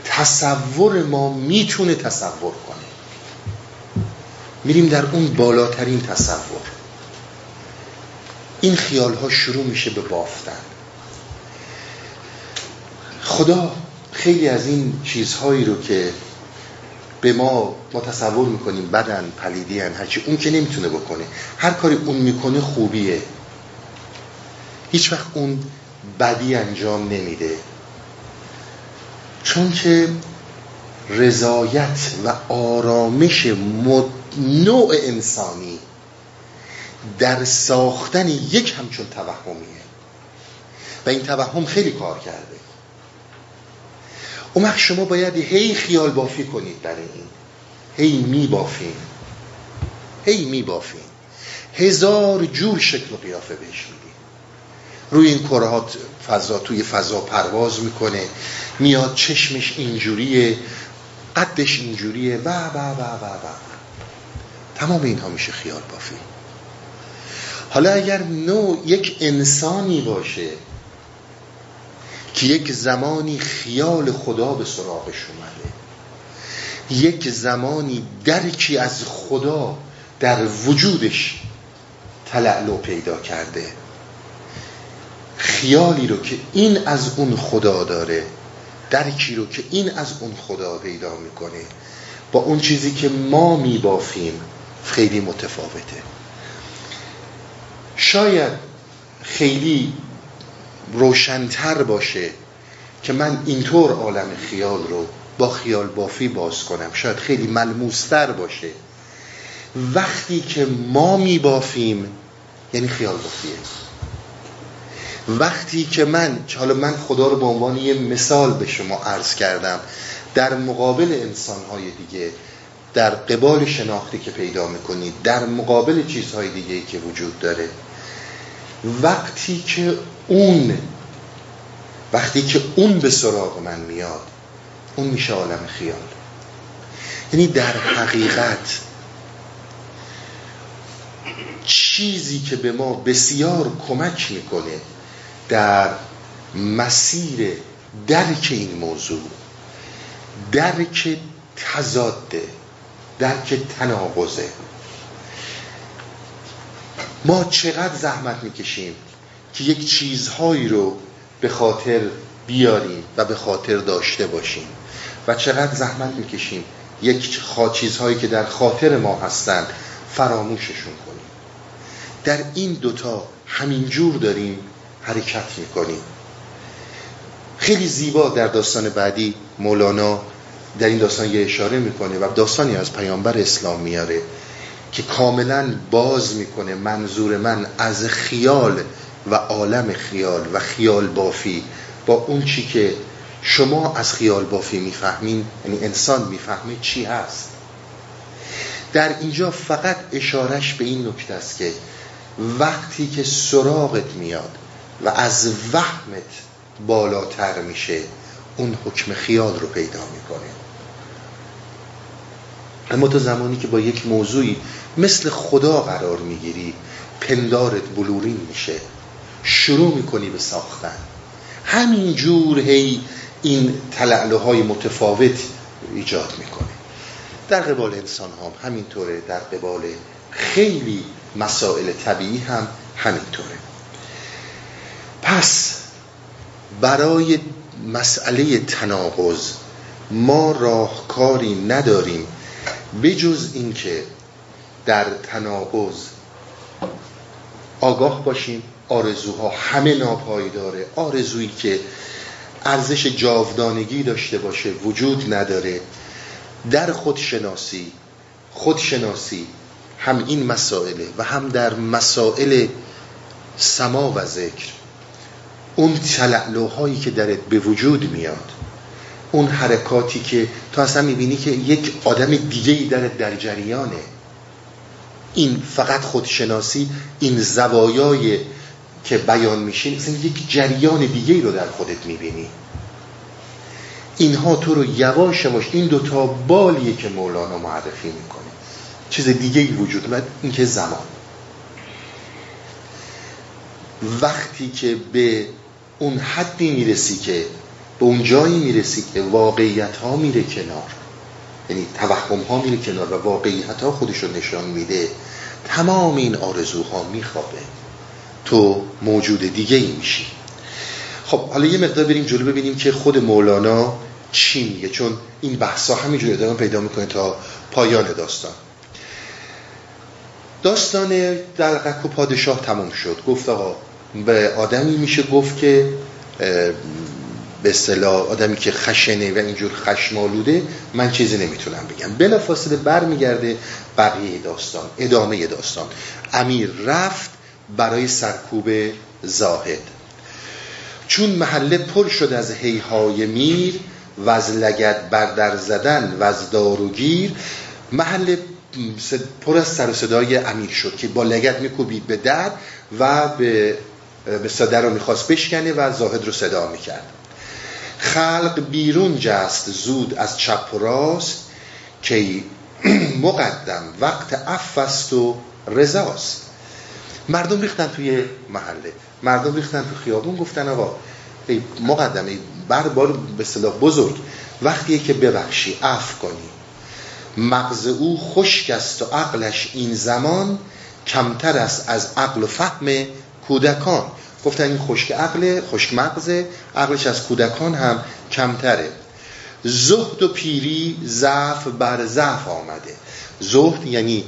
تصور ما می‌تونه تصور کنه. میریم در اون بالاترین تصور. این خیال ها شروع میشه به بافتن. خدا خیلی از این چیزهایی رو که به ما ما تصور می‌کنیم بدن پلیدی هن هرچی اون که نمی‌تونه بکنه. هر کاری اون می‌کنه خوبیه. هیچ وقت اون بدی انجام نمیده. چون که رضایت و آرامش نوع انسانی در ساختن یک همچون توهمیه. و این توهم خیلی کار کرده. اون شما باید هی خیال بافی کنید برای این. هی می بافین. هی می بافین. هزار جور شکل و قیافه بهش میدین روی این کرهات فضا توی فضا پرواز می‌کنه. میاد چشمش اینجوریه. قدش اینجوریه. و و و و و. تمام اینها میشه خیال بافی. حالا اگر نوع یک انسانی باشه که یک زمانی خیال خدا به سراغش اومده یک زمانی درکی از خدا در وجودش تلعلو پیدا کرده خیالی رو که این از اون خدا داره درکی رو که این از اون خدا پیدا می‌کنه با اون چیزی که ما میبافیم خیلی متفاوته. شاید خیلی روشنتر باشه که من اینطور عالم خیال رو با خیال بافی باز کنم. شاید خیلی ملموستر باشه. وقتی که ما میبافیم یعنی خیال بافیه. وقتی که من حالا من خدا رو به عنوان یه مثال به شما عرض کردم در مقابل انسانهای دیگه در قبال شناختی که پیدا می‌کنید در مقابل چیزهای دیگه که وجود داره وقتی که اون وقتی که اون به سراغ من میاد اون میشه عالم خیال. یعنی در حقیقت چیزی که به ما بسیار کمک می‌کنه در مسیر درک این موضوع درک تضاده درک تناقضه. ما چقدر زحمت می‌کشیم که یک چیزهایی رو به خاطر بیاریم و به خاطر داشته باشیم و چقدر زحمت می‌کشیم یک چیزهایی که در خاطر ما هستند فراموششون کنیم. در این دوتا همینجور داریم حرکت می‌کنیم. خیلی زیبا در داستان بعدی مولانا در این داستان یه اشاره می‌کنه و داستانی از پیامبر اسلام میاره. که کاملا باز می‌کنه منظور من از خیال و عالم خیال و خیال بافی با اون چی که شما از خیال بافی می‌فهمین یعنی انسان می‌فهمه چی هست. در اینجا فقط اشارش به این نکته است که وقتی که سراغت میاد و از وهمت بالاتر میشه اون حکم خیال رو پیدا می‌کنه. اما تا زمانی که با یک موضوعی مثل خدا قرار می‌گیری پندارت بلورین میشه. شروع می‌کنی به ساختن. همینجور هی این تلعلوهای متفاوت ایجاد می‌کنه. در قبال انسان هم همینطوره در قبال خیلی مسائل طبیعی هم همینطوره. پس برای مسئله تناقض ما راهکاری نداریم بجز اینکه در تناقض. آگاه باشیم آرزوها همه ناپایداره. آرزویی که ارزش جاودانگی داشته باشه وجود نداره. در خودشناسی خودشناسی هم این مسائله و هم در مسائل سما و ذکر. اون تلعلوهایی که درت به وجود میاد اون حرکاتی که تو اصلا می‌بینی که یک آدم دیگه ای در در جریانه. این فقط خودشناسی این زوایای که بیان میشین اصلا یک جریان دیگه رو در خودت می‌بینی. اینها تو رو یواش یواش این دوتا بالیه که مولانا معرفی می‌کنه. چیز دیگه ای وجود این اینکه زمان. وقتی که به اون حدی می‌رسی که به اون جایی می‌رسی که واقعیت ها میره کنار. یعنی توهم ها میره کنار و واقعیت ها خودش رو نشان میده. تمام این آرزوها میخوابه. تو موجود دیگه ای میشی. خب حالا یه مقدار بریم جلو ببینیم که خود مولانا چی میگه. چون این بحثا همینجور ادامه پیدا می‌کنه تا پایان داستان. داستان در و پادشاه تموم شد. گفت آقا به آدمی میشه گفت که به اصطلاح آدمی که خشنه و اینجور خشمالوده من چیزی نمی‌تونم بگم. بلا فاصله بر میگرده بقیه داستان ادامه داستان. امیر رفت برای سرکوب زاهد. چون محله پر شد از هیهای میر و از لگت بردر زدن و از داروگیر محله پر از سر صدای امیر شد که با لگت میکوبید به در و به صدر رو می‌خواست بشکنه و زاهد رو صدا می‌کرد. خلق بیرون جست زود از چپ و راست که مقدم وقت افست و رزاست مردم ریختن توی محله مردم ریختن تو خیابون گفتن آقا ای مقدمه بر بار به صلاح بزرگ وقتیه که ببخشی عفو کنی. مغز او خشک است و عقلش این زمان کمتر است از عقل و فهم کودکان. گفتن این خشک عقل خشک مغزه عقلش از کودکان هم کمتره. زهد و پیری ضعف بر ضعف آمده. زهد یعنی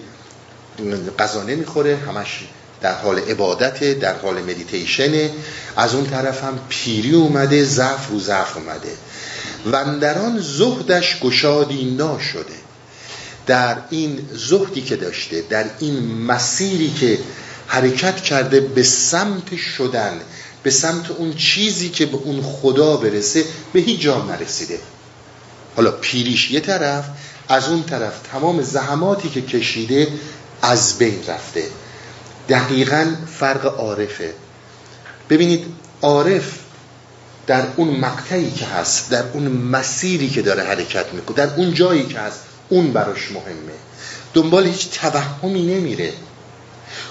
غذا نمی‌خوره همش در حال عبادت در حال مدیتیشنه. از اون طرف هم پیری اومده ضعف رو ضعف اومده. وندران زهدش گشادی ناشده. در این زهدی که داشته در این مسیری که حرکت کرده به سمت شدن به سمت اون چیزی که به اون خدا برسه به هیچ جا نرسیده. حالا پیریش یه طرف از اون طرف تمام زحماتی که کشیده از بین رفته. دقیقا فرق عارفه. ببینید عارف در اون مقطعی که هست در اون مسیری که داره حرکت می‌کنه در اون جایی که هست اون براش مهمه. دنبال هیچ توهمی نمیره.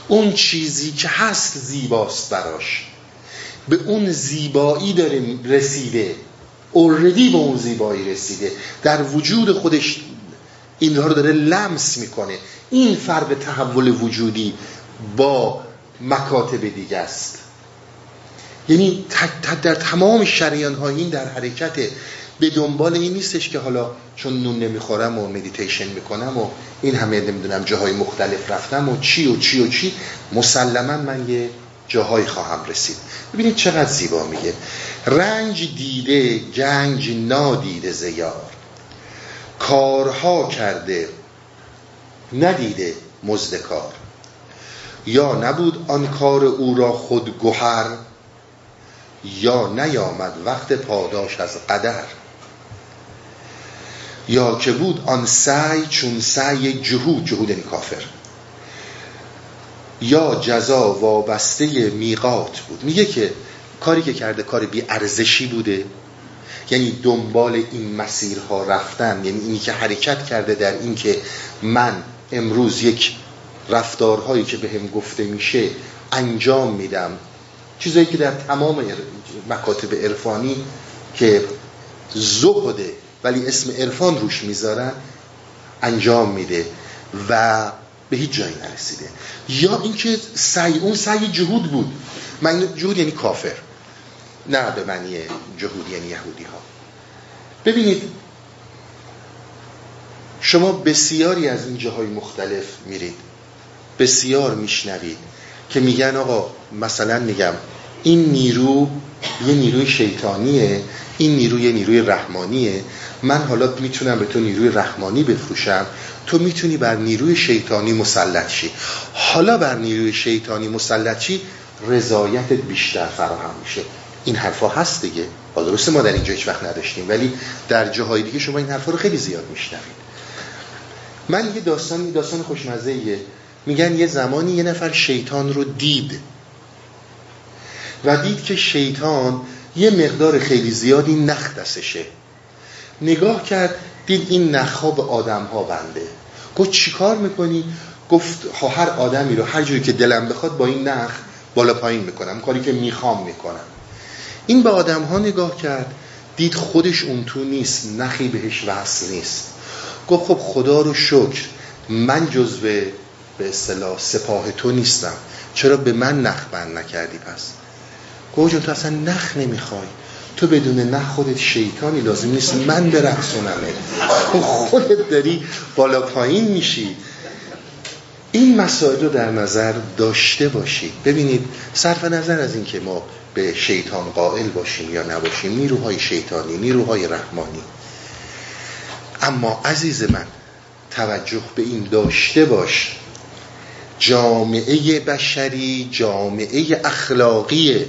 اون چیزی که هست زیباست براش. به اون زیبایی داره رسیده. اوردی به اون زیبایی رسیده. در وجود خودش اینها رو داره لمس می‌کنه. این فرق تحول وجودی با مکاتب دیگه است. یعنی در تمام شریان ها این در حرکت به دنبال این نیستش که حالا چون نون نمی‌خورم و مدیتیشن می‌کنم و این همه نمی‌دونم جاهای مختلف رفتم و چی و چی و چی مسلما من یه جاهایی خواهم رسید. ببینید چقدر زیبا میگه. رنج دیده گنج نادیده زیار. کارها کرده ندیده مزدکار یا نبود آن کار او را خود گوهر یا نیامد وقت پاداش از قدر. یا که بود آن سعی چون سعی جهود جهود این کافر. یا جزا وابسته میقات بود. میگه که کاری که کرده کار بی ارزشی بوده یعنی دنبال این مسیرها رفتن یعنی اینی که حرکت کرده در این که من امروز یک رفتارهایی که به هم گفته میشه انجام میدم. چیزایی که در تمام مکاتب عرفانی که زهده ولی اسم عرفان روش می‌ذارن انجام میده و به هیچ جایی نرسیده. یا اینکه سعی اون سعی جهود بود. من جهود یعنی کافر. نه به معنی جهود یعنی یهودی ها ببینید شما بسیاری از این جاهای مختلف میرید. بسیار میشنوید که میگن آقا مثلا میگم این نیرو یه نیروی شیطانیه این نیروی یه نیروی رحمانیه. من حالا می‌تونم به تو نیروی رحمانی بفروشم. تو می‌تونی بر نیروی شیطانی مسلط شی. حالا بر نیروی شیطانی مسلط شی رضایتت بیشتر فراهم میشه. این حرفا هست دیگه. با درسته ما در اینجا هیچ وقت نداشتیم ولی در جاهای دیگه شما این حرفا رو خیلی زیاد میشنوید. من یه داستان داستان خوشمزه میگن یه زمانی یه نفر شیطان رو دید. و دید که شیطان یه مقدار خیلی زیادی نخ دستشه. نگاه کرد دید این نخها به آدم ها بنده. گفت چیکار می‌کنی؟ گفت هر آدمی رو هر جوری که دلم بخواد با این نخ بالا پایین می‌کنم کاری که می‌خوام می‌کنم. این به آدم ها نگاه کرد دید خودش اون تو نیست نخی بهش وصل نیست. گفت خب خدا رو شکر من جزو به اصطلاح سپاه تو نیستم. چرا به من نخ بند نکردی پس؟ گفت جون تو اصلا نخ نمی‌خوای. تو بدون نخ خودت شیطانی لازم نیست. من برقصونمه خودت داری بالا پایین میشی. این مسائل رو در نظر داشته باشید. ببینید صرف نظر از اینکه ما به شیطان قائل باشیم یا نباشیم نیروهای شیطانی نیروهای رحمانی. اما عزیز من توجه به این داشته باش. جامعه بشری جامعه اخلاقی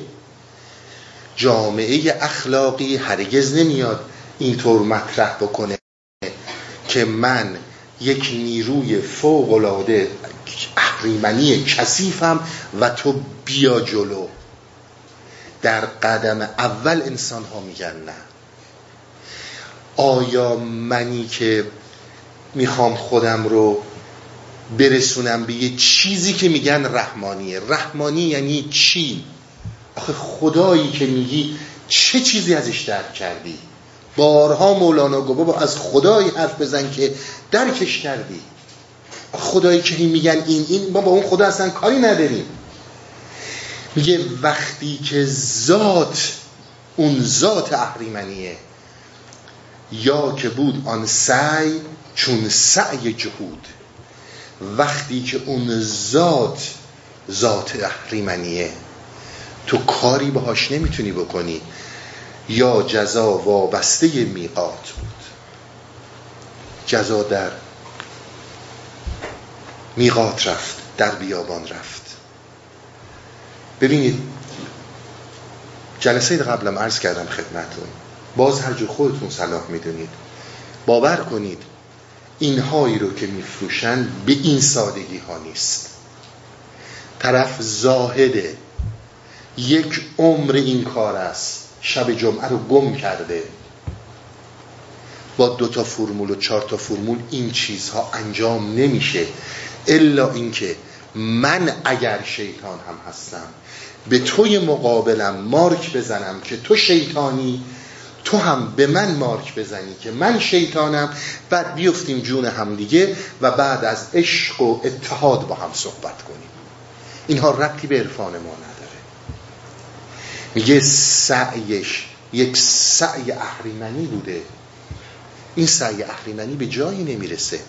جامعه اخلاقی هرگز نمیاد اینطور مطرح بکنه که من یک نیروی فوق العاده اهریمنی کثیفم و تو بیا جلو. در قدم اول انسان ها میگن نه. آیا منی که می‌خوام خودم رو برسونم به یه چیزی که میگن رحمانیه. رحمانی یعنی چی؟ آخه خدایی که میگی چه چیزی ازش درک کردی؟ بارها مولانا گفت بابا از خدایی حرف بزن که درکش کردی. خدایی که میگن این این ما با اون خدا اصلا کاری نداریم. میگه وقتی که ذات اون ذات اهریمنیه یا که بود آن سعی چون سعی جهود. وقتی که اون ذات ذات اهریمنیه تو کاری باهاش نمی‌تونی بکنی. یا جزا وابسته میقات بود. جزا در میقات رفت در بیابان رفت. ببینید جلسه قبلم عرض کردم خدمتون. باز هر جو خودتون صلاح می‌دونید. باور کنید اینهایی رو که میفروشن به این سادگی ها نیست. طرف زاهده. یک عمر این کار است. شب جمعه رو گم کرده. با دو تا فرمول و چهار تا فرمول این چیزها انجام نمیشه. الا اینکه من اگر شیطان هم هستم به توی مقابلم مارک بزنم که تو شیطانی تو هم به من مارک بزنی که من شیطانم. بعد بیفتیم جون هم دیگه و بعد از عشق و اتحاد با هم صحبت کنیم. اینها ربطی به عرفان ما میگه سعیش یک سعی اهریمنی بوده. این سعی اهریمنی به جایی نمی‌رسه.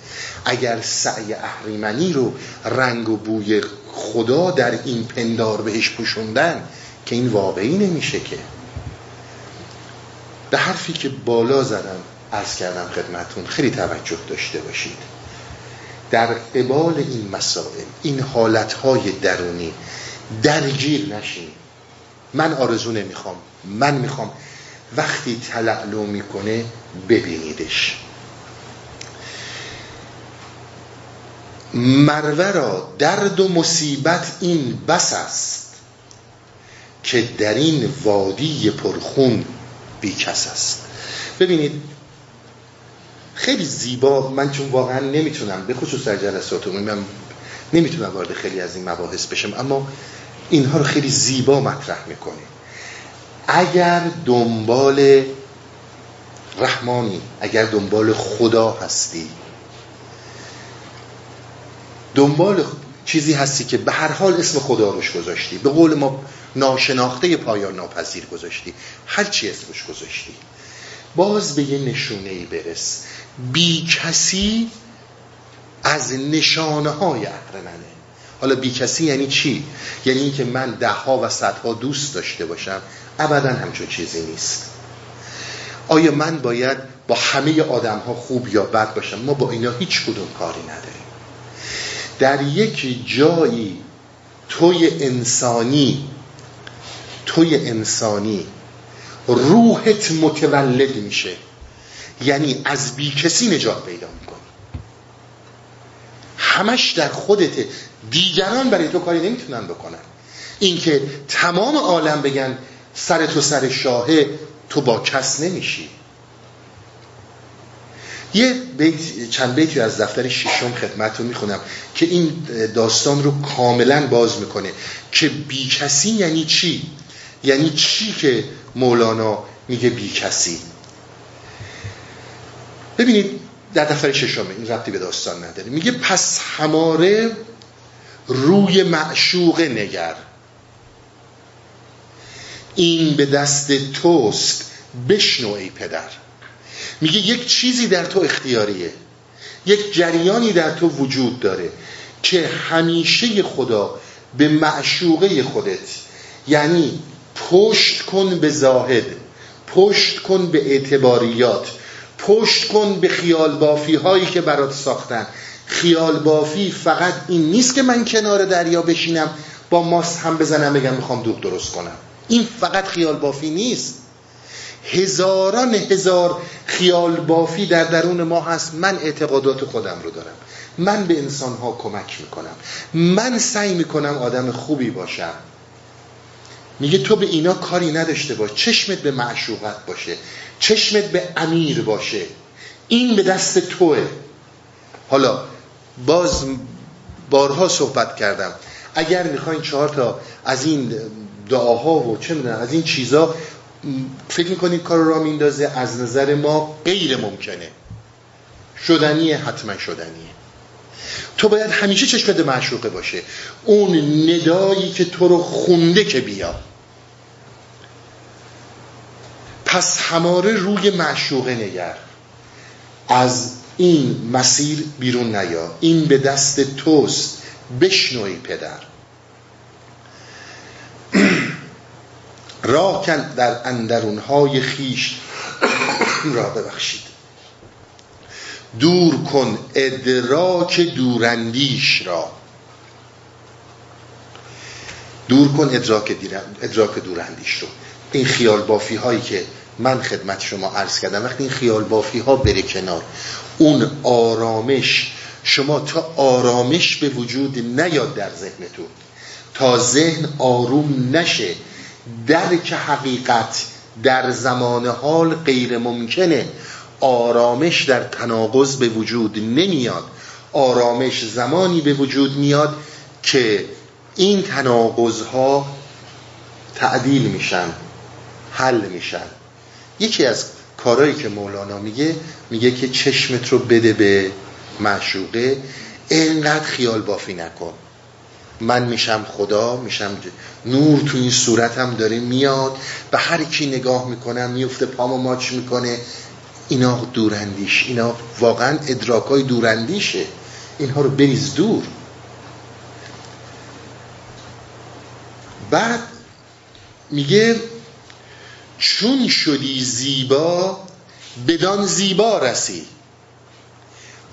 اگر سعی اهریمنی رو رنگ و بوی خدا در این پندار بهش پوشوندن که این واقعی نمیشه که. به حرفی که بالا زدم از کردم خدمتون خیلی توجه داشته باشید. در قبال این مسائل این حالتهای درونی درگیر نشین. من آرزو نمی‌خوام. من می‌خوام. وقتی تلعلو می‌کنه ببینیدش. مروه را درد و مصیبت این بس است که در این وادی پرخون بیکس است. ببینید خیلی زیبا. من چون واقعا نمی‌تونم به خصوص در جلسات من نمی‌تونم وارد خیلی از این مباحث بشم اما اینها رو خیلی زیبا مطرح می‌کنه اگر دنبال رحمانی اگر دنبال خدا هستی دنبال چیزی هستی که به هر حال اسم خدا روش گذاشتی به قول ما ناشناخته پایان ناپذیر گذاشتی هر چی اسمش گذاشتی باز به یه نشونه ای برس. بی کسی از نشانه های اهرمنه. حالا بی کسی یعنی چی؟ یعنی اینکه من ده ها و صدها دوست داشته باشم ابدا همچون چیزی نیست. آیا من باید با همه آدم ها خوب یا بد باشم؟ ما با اینا هیچ کدوم کاری نداریم. در یک جایی توی انسانی توی انسانی روحت متولد میشه. یعنی از بی کسی نجات پیدا می‌کنی همش در خودته دیگران برای تو کاری نمی‌تونن بکنن. اینکه تمام عالم بگن سر تو سر شاهه تو با کس نمیشی. یه بیت چند بیتی از دفتر ششم خدمتتون می‌خونم که این داستان رو کاملا باز می‌کنه. که بی کسی یعنی چی؟ یعنی چی که مولانا میگه بی کسی؟ ببینید در دفتر ششم این ربطی به داستان نداره. میگه پس هماره روی معشوق نگر. این به دست توست بشنو ای پدر. میگه یک چیزی در تو اختیاریه. یک جریانی در تو وجود داره که همیشه خدا به معشوقه خودت یعنی پشت کن به زاهد پشت کن به اعتباریات پشت کن به خیال بافی هایی که برات ساختن. خیال بافی فقط این نیست که من کنار دریا بشینم با ماست هم بزنم بگم می‌خوام دوغ درست کنم. این فقط خیال بافی نیست. هزاران هزار خیال بافی در درون ما هست. من اعتقادات خودم رو دارم. من به انسان ها کمک می‌کنم. من سعی می‌کنم آدم خوبی باشم. میگه تو به اینا کاری نداشته باش. چشمت به معشوقت باشه. چشمت به امیر باشه. این به دست توه. حالا باز بارها صحبت کردم. اگر می‌خواین چهار تا از این دعاها و چه می‌دونم از این چیزا فکر می‌کنید کار را میندازه از نظر ما غیر ممکنه. شدنیه حتما شدنیه. تو باید همیشه چشمت معشوقه باشه. اون ندایی که تو رو خونده که بیا. پس هماره روی معشوقه نگر. از این مسیر بیرون نیا. این به دست توست. بشنوی پدر. راه کن در اندرونهای خیش. را ببخشید. دور کن ادراک دورندیش را. دور کن ادراک, ادراک دورندیش رو. این خیال بافی هایی که من خدمت شما عرض کردم وقتی این خیال بافی ها بره کنار اون آرامش شما تا آرامش به وجود نیاد در ذهنتون. تا ذهن آروم نشه درک حقیقت در زمان حال غیر ممکنه. آرامش در تناقض به وجود نمیاد. آرامش زمانی به وجود میاد که این تناقض ها تعدیل میشن حل میشن. یکی از کارهایی که مولانا میگه میگه که چشمت رو بده به معشوقه اینقدر خیال بافی نکن. من میشم خدا میشم نور تو این صورتم داره میاد به هر کی نگاه می‌کنم میفته پامو ماچ می‌کنه. اینا دوراندیش اینا واقعا ادراکای دوراندیشه اینها رو بریز دور. بعد میگه چون شدی زیبا بدان زیبا رسی.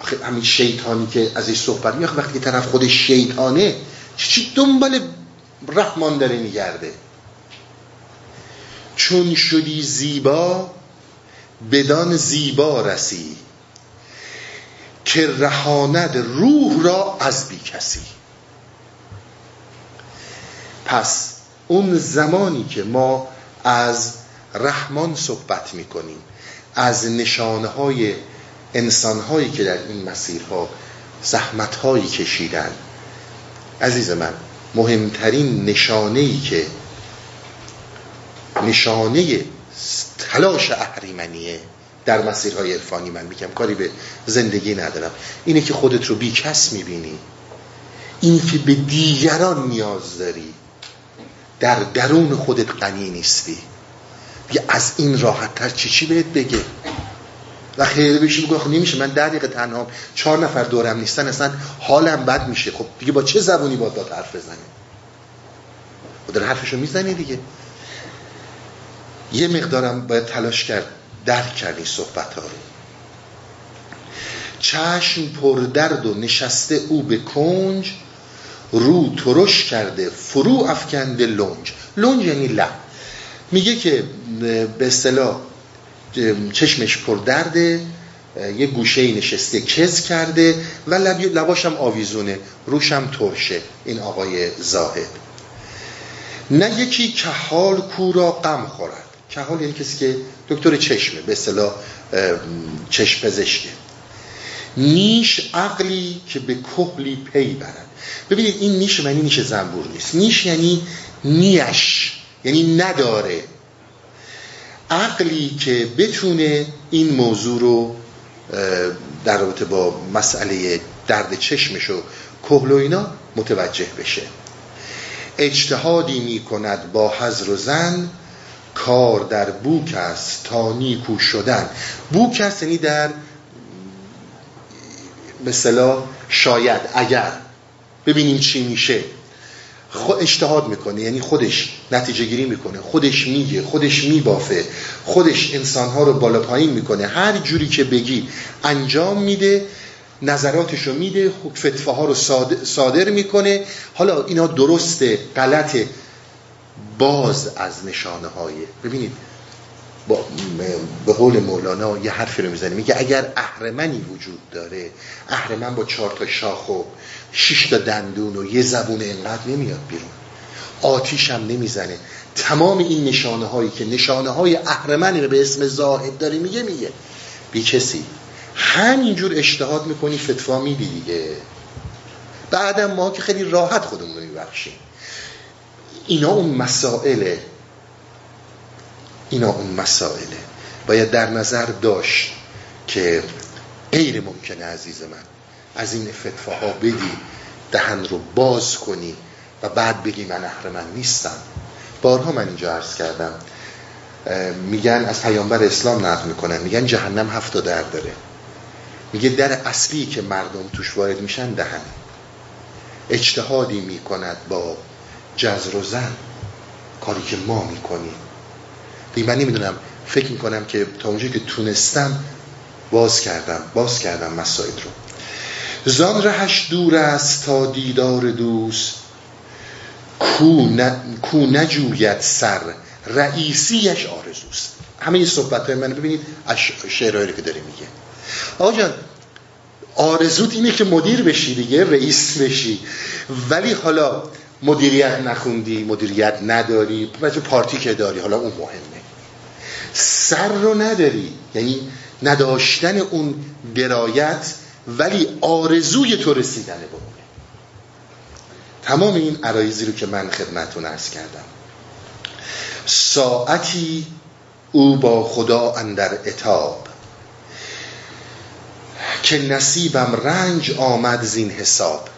آخه همین شیطانی که از این صحبت میاد وقتی طرف خودش شیطانه چی دنبال رحمان داره میگرده؟ چون شدی زیبا بدان زیبا رسی که رهاند روح را از بی کسی. پس اون زمانی که ما از رحمان صحبت می‌کنیم. از نشانه های انسان هایی که در این مسیرها زحمت هایی کشیدن. عزیز من مهمترین نشانه ای که نشانه تلاش اهریمنیه در مسیرهای عرفانی من میگم کاری به زندگی ندارم اینه که خودت رو بی کس می‌بینی. این که به دیگران نیاز داری در درون خودت غنی نیستی. از این راحت تر چی چی بهت بگه؟ و خیلی بشی بگو نمیشه من در دقیقه تنها چهار نفر دورم نیستن اصلا حالم بد میشه. خب دیگه با چه زبونی باید با حرف بزنه و در حرفشو می‌زنی دیگه. یه مقدارم باید تلاش کرد درک کردی صحبت ها رو. چشم پر درد و نشسته او به کنج رو ترش کرده فرو افکنده لنج. لنج یعنی لب. میگه که به اصطلاح چشمش پر درده یه گوشه نشسته کز کرده و لب لباشم آویزونه روشم ترشه این آقای زاهد. نه یکی که حال کورا غم خورد. که حال یعنی کسی که دکتر چشمه به اصطلاح چشم پزشکه. نیش عقلی که به کهلی پی برد. ببینید این نیش معنی نیش زنبور نیست. نیش یعنی نیش یعنی نداره. عقلی که بتونه این موضوع رو در رابطه با مسئله درد چشمش و کهل متوجه بشه. اجتهادی می کند با حضر و زن کار در بوک است تا نیکو شدن. بوک است یعنی در مثلا شاید اگر. ببینیم چی میشه. اجتهاد می‌کنه یعنی خودش نتیجه گیری می‌کنه خودش میگه خودش میبافه خودش انسانها رو بالا پایین می‌کنه هر جوری که بگی انجام میده نظراتش رو میده فتفه ها رو صادر می‌کنه. حالا اینا درسته غلطه. باز از نشانه های ببینید با به قول مولانا یه حرفی رو می‌زنه میگه اگر اهرمنی وجود داره اهرمن با چهار تا شاخ و شش تا دندون و یه زبون اینقدر نمیاد بیرون. آتیش هم نمی‌زنه. تمام این نشانه هایی که نشانه های اهرمنی به اسم زاهد داره میگه میگه. بی کسی. همینجور اشتهاد می‌کنی فتوا میدی دیگه. بعدم ما که خیلی راحت خودمون رو میبخشیم. اینا اون مسائله. اینا اون مسائله. باید در نظر داشت که غیر ممکنه عزیز من. از این فتفاها بدی دهن رو باز کنی و بعد بگی من من نیستم. بارها من اینجا عرض کردم. میگن از پیامبر اسلام نقل می‌کنن. میگن جهنم هفت در داره. میگه در اصلی که مردم توش وارد میشن دهن. اجتهادی می‌کند با جزر و زن. کاری که ما می‌کنیم. من نمی‌دونم. فکر می‌کنم که تا اونجایی که تونستم باز کردم باز کردم مسائل رو. زان رهش دور است تا دیدار دوست. کو, کو نجوید سر رئیسیش آرزوست. همه این صحبت های من ببینید شعرهایی که داره میگه. آقا جان آرزوت اینه که مدیر بشی دیگه رئیس بشی. ولی حالا مدیریت نخوندی مدیریت نداری بچه پارتی که داری حالا اون مهمه. سر رو نداری. یعنی نداشتن اون درایت ولی آرزوی تو رسیدن به تمام این عرایزی رو که من خدمتون ارز کردم. ساعتی او با خدا اندر اتاب. که نصیبم رنج آمد زین حساب.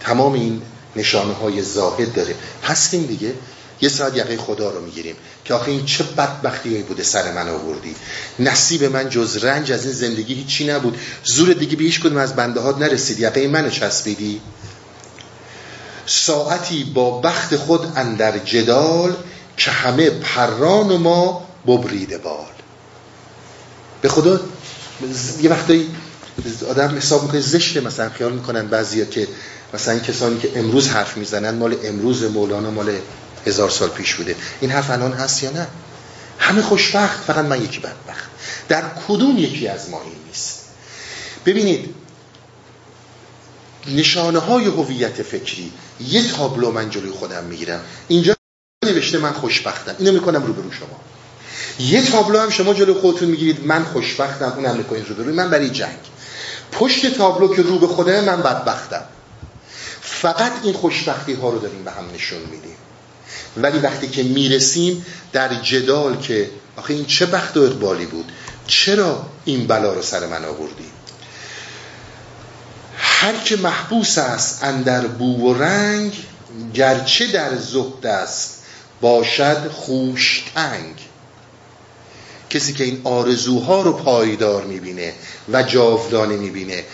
تمام این نشانه های زاهد داره. هستیم دیگه یه ساعت یقه خدا رو می‌گیریم که آخه این چه بدبختی بوده سر من آوردی. نصیب من جز رنج از این زندگی هیچی نبود. زور دیگه به هیچ کدوم از بنده هات نرسید یقه منو چسبیدی؟ ساعتی با بخت خود اندر جدال که همه پران ما ببریده بال. به خدا یه وقتایی آدم حساب می‌کنه زشته. مثلا خیال می‌کنن بعضیا که مثلا کسانی که امروز حرف می‌زنن مال امروز مولانا مال هزار سال پیش بوده. این حرف الان هست یا نه؟ همه خوشبخت فقط من یکی بدبخت. در کدوم یکی از ما این نیست؟ ببینید نشانه های هویت فکری یه تابلو من جلوی خودم می‌گیرم. اینجا نوشته من خوشبختم. اینو می‌کنم رو برو شما. یه تابلو هم شما جلو خودتون می‌گیرید. من خوشبختم اونم می‌کنید رو برو من برای جنگ. پشت تابلو که رو به خوده من بدبختم. فقط این خوشبختی ها رو داریم به هم نشون میدیم. ولی وقتی که می‌رسیم در جدال که آخه این چه بخت و اقبالی بود چرا این بلا رو سر من آوردی؟ هر که محبوس است اندر بو و رنگ گرچه در زهد است باشد خوشتنگ کسی که این آرزوها رو پایدار می‌بینه و جاودانه می‌بینه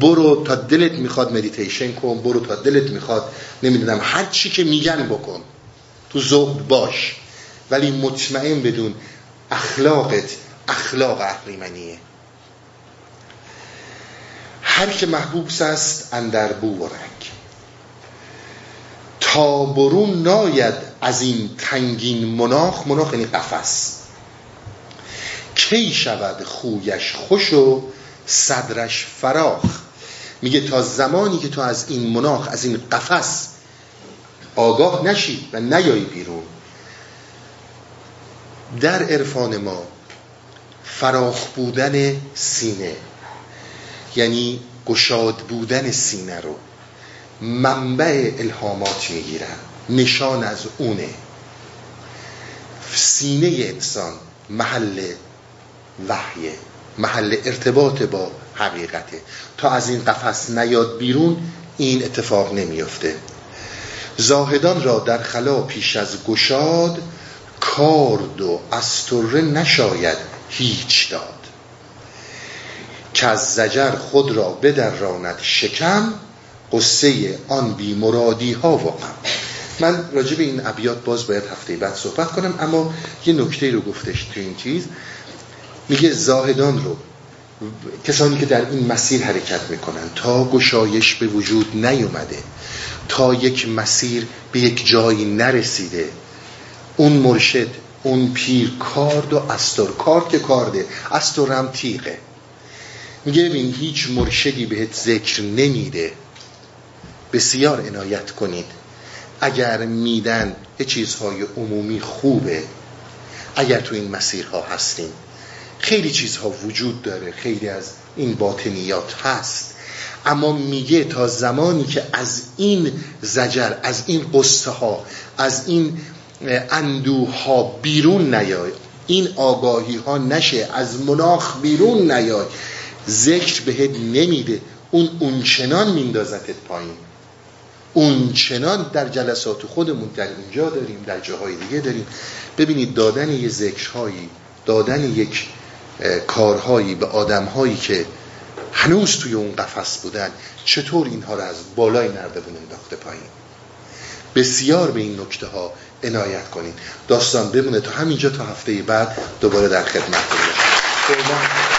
برو تا دلت می‌خواد مدیتیشن کن برو تا دلت می‌خواد نمی‌دونم هر چی که میگن بکن. تو زهد باش. ولی مطمئن بدون اخلاقت اخلاق اهریمنیه هر که محبوب است اندر بو و رنگ. تا برون ناید از این تنگین مناخ مناخ یعنی قفس. کی شود خویش خوش و صدرش فراخ؟ میگه تا زمانی که تو از این مناخ از این قفس آگاه نشی و نیایی بیرون. در عرفان ما فراخ بودن سینه یعنی گشاد بودن سینه رو منبع الهامات می‌گیرن نشان از اونه. سینه انسان محل وحیه محل ارتباط با حقیقته. تا از این قفس نیاد بیرون این اتفاق نمیفته زاهدان را در خلا پیش از گشاد کارد و استره نشاید هیچ داد. که از زجر خود را بدراند شکم قصه آن بی مرادی ها و من راجع به این ابیات باز باید هفته بعد صحبت کنم اما یه نکته رو گفتش تو این چیز. میگه زاهدان رو کسانی که در این مسیر حرکت می‌کنن تا گشایش به وجود نیومده تا یک مسیر به یک جایی نرسیده. اون مرشد اون پیر کارد و استر. کارد که کارده استر هم تیغه. میگه ببین هیچ مرشدی بهت ذکر نمیده. بسیار عنایت کنید. اگر میدن یه چیزهای عمومی خوبه اگر تو این مسیرها هستیم خیلی چیزها وجود داره. خیلی از این باطنیات هست. اما میگه تا زمانی که از این زجر از این قصه ها از این اندوه ها بیرون نیای این آگاهی ها نشه از مناخ بیرون نیای ذکر بهت نمیده اون اونچنان میندازتت پایین. اونچنان در جلسات خودمون در اینجا داریم در جاهای دیگه داریم. ببینید دادن یه ذکرهایی دادن یک کارهایی به آدمهایی که هنوز توی اون قفس بودن. چطور اینها رو از بالای نردبون انداخته پایین؟ بسیار به این نکته ها عنایت کنید داستان بمونه تا همینجا تا هفته بعد دوباره در خدمت باشیم